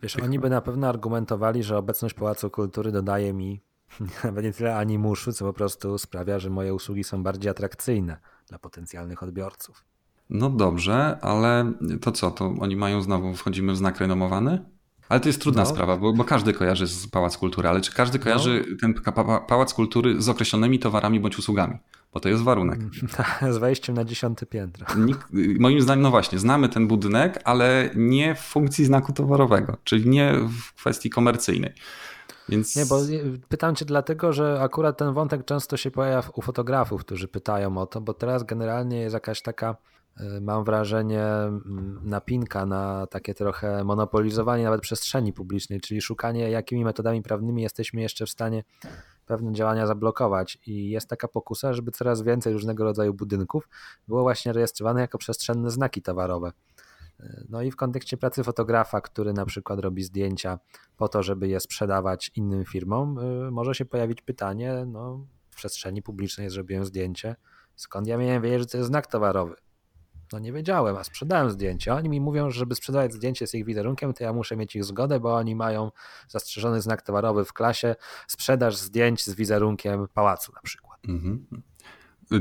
Wiesz, oni by na pewno argumentowali, że obecność Pałacu Kultury dodaje mi nawet nie tyle animuszu, co po prostu sprawia, że moje usługi są bardziej atrakcyjne dla potencjalnych odbiorców. No dobrze, ale to co, to oni mają znowu, wchodzimy w znak renomowany? Ale to jest trudna no. sprawa, bo, bo, każdy kojarzy z Pałac Kultury, ale czy każdy kojarzy no. ten Pałac Kultury z określonymi towarami bądź usługami? Bo to jest warunek. z wejściem na dziesiąte piętro. moim zdaniem, no właśnie, znamy ten budynek, ale nie w funkcji znaku towarowego, czyli nie w kwestii komercyjnej. Więc... Nie, bo pytam cię dlatego, że akurat ten wątek często się pojawia u fotografów, którzy pytają o to, bo teraz generalnie jest jakaś taka Y, mam wrażenie, mm, napinka na takie trochę monopolizowanie nawet przestrzeni publicznej, czyli szukanie, jakimi metodami prawnymi jesteśmy jeszcze w stanie pewne działania zablokować. I jest taka pokusa, żeby coraz więcej różnego rodzaju budynków było właśnie rejestrowane jako przestrzenne znaki towarowe. No i w kontekście pracy fotografa, który na przykład robi zdjęcia po to, żeby je sprzedawać innym firmom, y, może się pojawić pytanie, no w przestrzeni publicznej zrobiłem zdjęcie, skąd ja miałem wiedzieć, że to jest znak towarowy? No nie wiedziałem, a sprzedałem zdjęcie. Oni mi mówią, że żeby sprzedawać zdjęcie z ich wizerunkiem, to ja muszę mieć ich zgodę, bo oni mają zastrzeżony znak towarowy w klasie sprzedaż zdjęć z wizerunkiem pałacu na przykład. Mhm.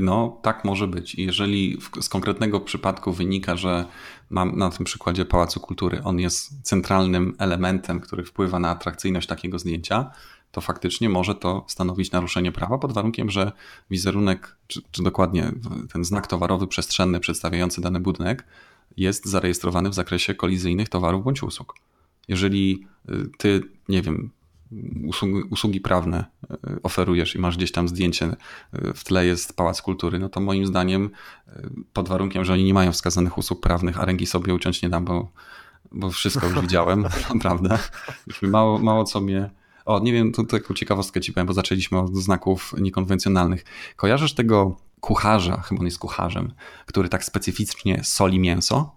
No, tak może być. Jeżeli z konkretnego przypadku wynika, że mam na tym przykładzie Pałacu Kultury, on jest centralnym elementem, który wpływa na atrakcyjność takiego zdjęcia, to faktycznie może to stanowić naruszenie prawa pod warunkiem, że wizerunek, czy, czy, dokładnie ten znak towarowy przestrzenny przedstawiający dany budynek jest zarejestrowany w zakresie kolizyjnych towarów bądź usług. Jeżeli y, ty, nie wiem, usługi, usługi prawne y, oferujesz i masz gdzieś tam zdjęcie, y, w tle jest Pałac Kultury, no to moim zdaniem pod warunkiem, że oni nie mają wskazanych usług prawnych, a ręki sobie uciąć nie dam, bo, bo wszystko już widziałem, naprawdę. Już mało, mało co mnie o, nie wiem, to taką ciekawostkę ci powiem, bo zaczęliśmy od znaków niekonwencjonalnych. Kojarzysz tego kucharza, chyba on jest kucharzem, który tak specyficznie soli mięso?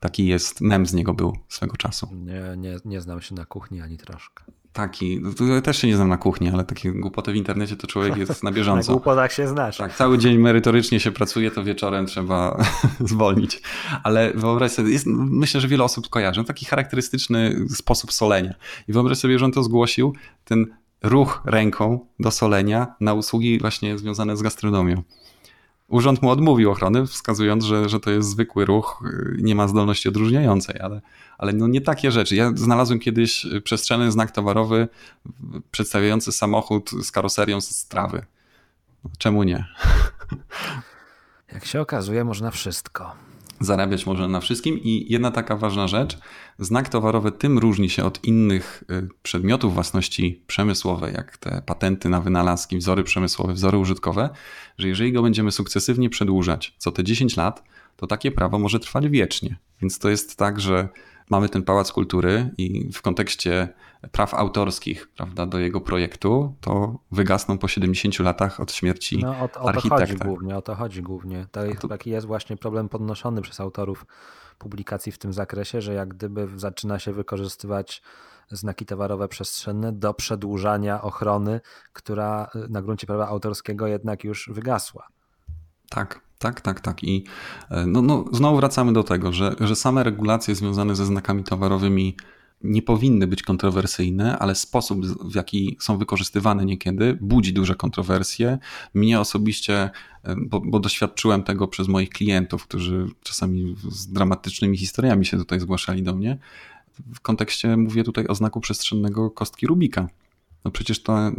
Taki jest, mem z niego był swego czasu. Nie, nie, nie znam się na kuchni ani troszkę taki, no też się nie znam na kuchni, ale takie głupoty w internecie to człowiek jest na bieżąco. na głupotach się znasz. Tak, cały dzień merytorycznie się pracuje, to wieczorem trzeba zwolnić. Ale wyobraź sobie, jest, myślę, że wiele osób kojarzy, taki charakterystyczny sposób solenia. I wyobraź sobie, że on to zgłosił, ten ruch ręką do solenia na usługi właśnie związane z gastronomią. Urząd mu odmówił ochrony, wskazując, że, że to jest zwykły ruch, y, nie ma zdolności odróżniającej, ale, ale no nie takie rzeczy. Ja znalazłem kiedyś przestrzenny znak towarowy przedstawiający samochód z karoserią z trawy. Czemu nie? Jak się okazuje, można wszystko zarabiać można na wszystkim. I jedna taka ważna rzecz, znak towarowy tym różni się od innych y, przedmiotów własności przemysłowej, jak te patenty na wynalazki, wzory przemysłowe, wzory użytkowe, że jeżeli go będziemy sukcesywnie przedłużać co te 10 lat, to takie prawo może trwać wiecznie. Więc to jest tak, że mamy ten Pałac Kultury i w kontekście praw autorskich prawda, do jego projektu, to wygasną po 70 latach od śmierci no, o, o architekta. To chodzi głównie, o to chodzi głównie. To jest, taki jest właśnie problem podnoszony przez autorów publikacji w tym zakresie, że jak gdyby zaczyna się wykorzystywać znaki towarowe przestrzenne do przedłużania ochrony, która na gruncie prawa autorskiego jednak już wygasła. Tak, tak, tak, tak. I e, no, no, znowu wracamy do tego, że, że same regulacje związane ze znakami towarowymi nie powinny być kontrowersyjne, ale sposób, w jaki są wykorzystywane niekiedy, budzi duże kontrowersje. Mnie osobiście, bo, bo, doświadczyłem tego przez moich klientów, którzy czasami z dramatycznymi historiami się tutaj zgłaszali do mnie. W kontekście mówię tutaj o znaku przestrzennego kostki Rubika. No przecież to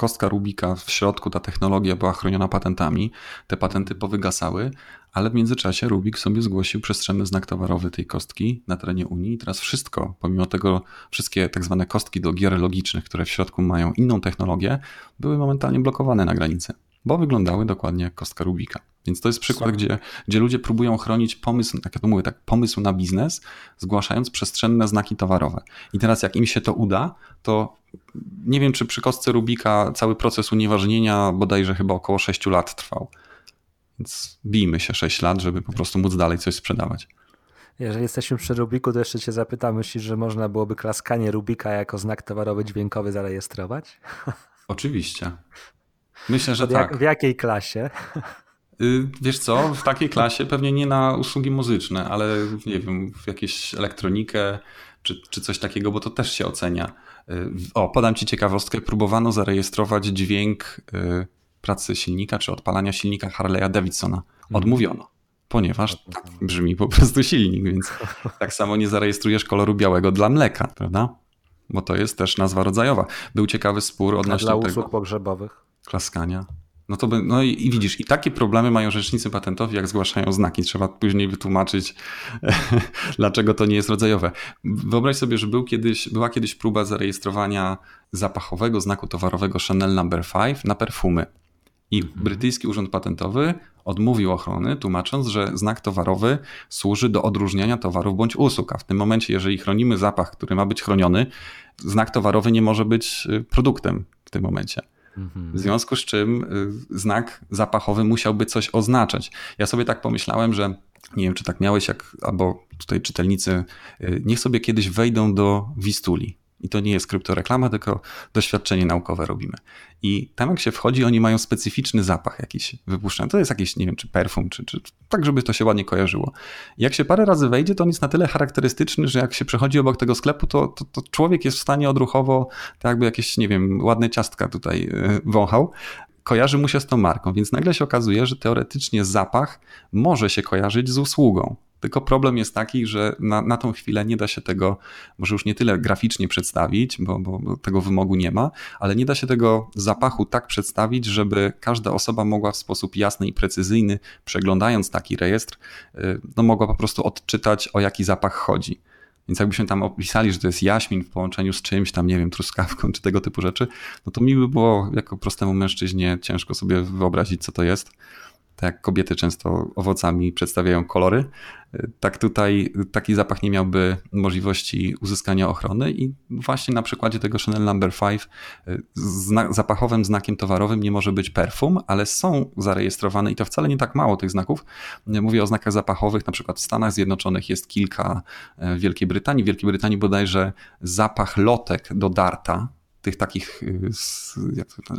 kostka Rubika w środku, ta technologia była chroniona patentami, te patenty powygasały, ale w międzyczasie Rubik sobie zgłosił przestrzenny znak towarowy tej kostki na terenie Unii i teraz wszystko, pomimo tego wszystkie tak zwane kostki do gier logicznych, które w środku mają inną technologię, były momentalnie blokowane na granicy, bo wyglądały dokładnie jak kostka Rubika. Więc to jest przykład, gdzie, gdzie ludzie próbują chronić pomysł, tak ja to mówię, tak, pomysł na biznes, zgłaszając przestrzenne znaki towarowe. I teraz jak im się to uda, to nie wiem, czy przy kostce Rubika cały proces unieważnienia bodajże chyba około 6 lat trwał. Więc bijmy się 6 lat, żeby po prostu móc dalej coś sprzedawać. Jeżeli jesteśmy przy Rubiku, to jeszcze cię zapytam, myślisz, że można byłoby klaskanie Rubika jako znak towarowy dźwiękowy zarejestrować? Oczywiście. Myślę, że jak, tak. W jakiej klasie? Y, wiesz co, w takiej klasie pewnie nie na usługi muzyczne, ale nie wiem, w jakieś elektronikę czy, czy coś takiego, bo to też się ocenia. Y, o, podam ci ciekawostkę. Próbowano zarejestrować dźwięk y, pracy silnika czy odpalania silnika Harley'a Davidsona. Mhm. Odmówiono, ponieważ tak brzmi po prostu silnik, więc tak samo nie zarejestrujesz koloru białego dla mleka, prawda? Bo to jest też nazwa rodzajowa. Był ciekawy spór odnośnie A dla usług tego. pogrzebowych? Klaskania. No to by, no i, i, widzisz, i takie problemy mają rzecznicy patentowi, jak zgłaszają znaki. Trzeba później wytłumaczyć, dlaczego to nie jest rodzajowe. Wyobraź sobie, że był kiedyś, była kiedyś próba zarejestrowania zapachowego znaku towarowego Chanel No. 5 na perfumy. I mhm. brytyjski urząd patentowy odmówił ochrony, tłumacząc, że znak towarowy służy do odróżniania towarów bądź usług. A w tym momencie, jeżeli chronimy zapach, który ma być chroniony, znak towarowy nie może być y, produktem w tym momencie. W związku z czym y, znak zapachowy musiałby coś oznaczać. Ja sobie tak pomyślałem, że nie wiem, czy tak miałeś, jak, albo tutaj czytelnicy, y, niech sobie kiedyś wejdą do Wistuli. I to nie jest kryptoreklama, tylko doświadczenie naukowe robimy. I tam jak się wchodzi, oni mają specyficzny zapach jakiś wypuszczany. To jest jakiś, nie wiem, czy perfum, czy, czy tak, żeby to się ładnie kojarzyło. I jak się parę razy wejdzie, to on jest na tyle charakterystyczny, że jak się przechodzi obok tego sklepu, to, to, to człowiek jest w stanie odruchowo, tak jakby jakieś, nie wiem, ładne ciastka tutaj e, wąchał, kojarzy mu się z tą marką, więc nagle się okazuje, że teoretycznie zapach może się kojarzyć z usługą. Tylko problem jest taki, że na, na tą chwilę nie da się tego, może już nie tyle graficznie przedstawić, bo, bo tego wymogu nie ma, ale nie da się tego zapachu tak przedstawić, żeby każda osoba mogła w sposób jasny i precyzyjny, przeglądając taki rejestr, y, no mogła po prostu odczytać, o jaki zapach chodzi. Więc jakbyśmy tam opisali, że to jest jaśmin w połączeniu z czymś tam, nie wiem, truskawką czy tego typu rzeczy, no to mi by było jako prostemu mężczyźnie ciężko sobie wyobrazić, co to jest tak jak kobiety często owocami przedstawiają kolory, tak tutaj taki zapach nie miałby możliwości uzyskania ochrony i właśnie na przykładzie tego Chanel No. 5 zna zapachowym znakiem towarowym nie może być perfum, ale są zarejestrowane i to wcale nie tak mało tych znaków. Mówię o znakach zapachowych, na przykład w Stanach Zjednoczonych jest kilka, w Wielkiej Brytanii. W Wielkiej Brytanii bodajże zapach lotek do darta, tych takich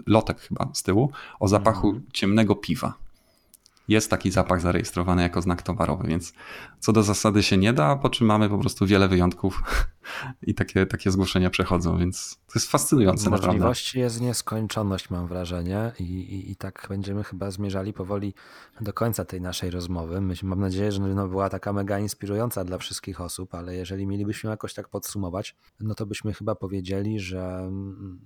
lotek chyba z tyłu, o zapachu mm. ciemnego piwa jest taki zapach zarejestrowany jako znak towarowy, więc co do zasady się nie da, po czym mamy po prostu wiele wyjątków i takie, takie zgłoszenia przechodzą, więc to jest fascynujące. Możliwości naprawdę. jest nieskończoność, mam wrażenie, I, i, i, tak będziemy chyba zmierzali powoli do końca tej naszej rozmowy. Mam nadzieję, że no była taka mega inspirująca dla wszystkich osób, ale jeżeli mielibyśmy jakoś tak podsumować, no to byśmy chyba powiedzieli, że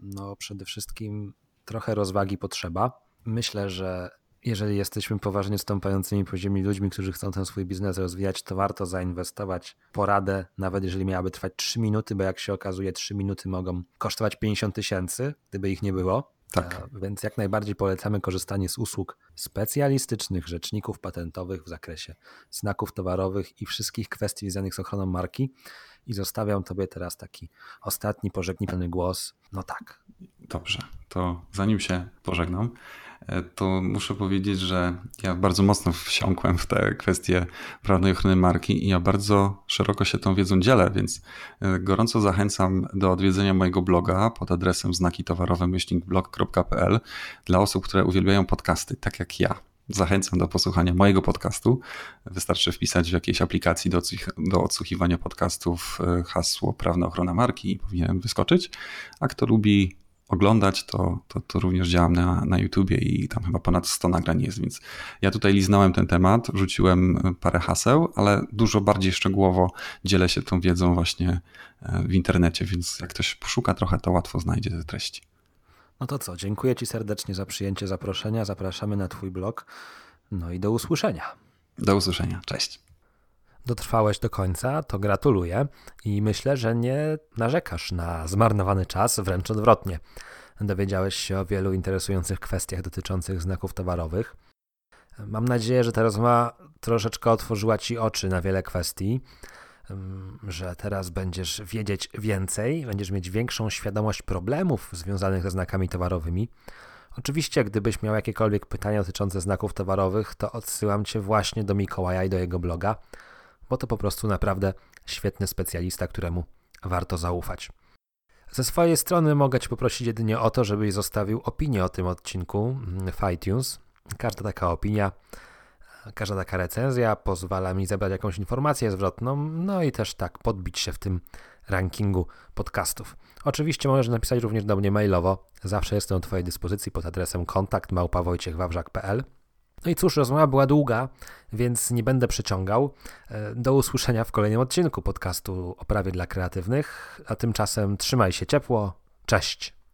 no przede wszystkim trochę rozwagi potrzeba. Myślę, że jeżeli jesteśmy poważnie stąpającymi po ziemi ludźmi, którzy chcą ten swój biznes rozwijać, to warto zainwestować poradę, nawet jeżeli miałaby trwać 3 minuty, bo jak się okazuje, 3 minuty mogą kosztować 50 tysięcy, gdyby ich nie było. Tak. E, więc jak najbardziej polecamy korzystanie z usług specjalistycznych rzeczników patentowych w zakresie znaków towarowych i wszystkich kwestii związanych z ochroną marki. I zostawiam Tobie teraz taki ostatni pożegnalny głos. No tak. Dobrze, to zanim się pożegnam, to muszę powiedzieć, że ja bardzo mocno wsiąkłem w te kwestie prawnej ochrony marki i ja bardzo szeroko się tą wiedzą dzielę, więc e, gorąco zachęcam do odwiedzenia mojego bloga pod adresem znaki towarowe blog.pl dla osób, które uwielbiają podcasty, tak jak ja. Zachęcam do posłuchania mojego podcastu. Wystarczy wpisać w jakiejś aplikacji do, do odsłuchiwania podcastów e, hasło prawna ochrona marki i powinien wyskoczyć. A kto lubi oglądać, to, to, to również działam na, na YouTubie i tam chyba ponad 100 nagrań jest, więc ja tutaj liznąłem ten temat, rzuciłem parę haseł, ale dużo bardziej szczegółowo dzielę się tą wiedzą właśnie e, w internecie, więc jak ktoś poszuka trochę, to łatwo znajdzie te treści. No to co, dziękuję Ci serdecznie za przyjęcie zaproszenia, zapraszamy na Twój blog, no i do usłyszenia. Do usłyszenia, cześć dotrwałeś do końca, to gratuluję i myślę, że nie narzekasz na zmarnowany czas, wręcz odwrotnie. Dowiedziałeś się o wielu interesujących kwestiach dotyczących znaków towarowych. Mam nadzieję, że ta rozmowa troszeczkę otworzyła Ci oczy na wiele kwestii, że teraz będziesz wiedzieć więcej, będziesz mieć większą świadomość problemów związanych ze znakami towarowymi. Oczywiście, gdybyś miał jakiekolwiek pytania dotyczące znaków towarowych, to odsyłam Cię właśnie do Mikołaja i do jego bloga bo to po prostu naprawdę świetny specjalista, któremu warto zaufać. Ze swojej strony mogę Cię poprosić jedynie o to, żebyś zostawił opinię o tym odcinku w iTunes. Każda taka opinia, każda taka recenzja pozwala mi zebrać jakąś informację zwrotną, no i też tak podbić się w tym rankingu podcastów. Oczywiście możesz napisać również do mnie mailowo. Zawsze jestem do Twojej dyspozycji pod adresem kontakt małpawojciechwawrzak.pl. No i cóż, rozmowa była długa, więc nie będę przeciągał. E, do usłyszenia w kolejnym odcinku podcastu o prawie dla kreatywnych, a tymczasem trzymaj się ciepło. Cześć!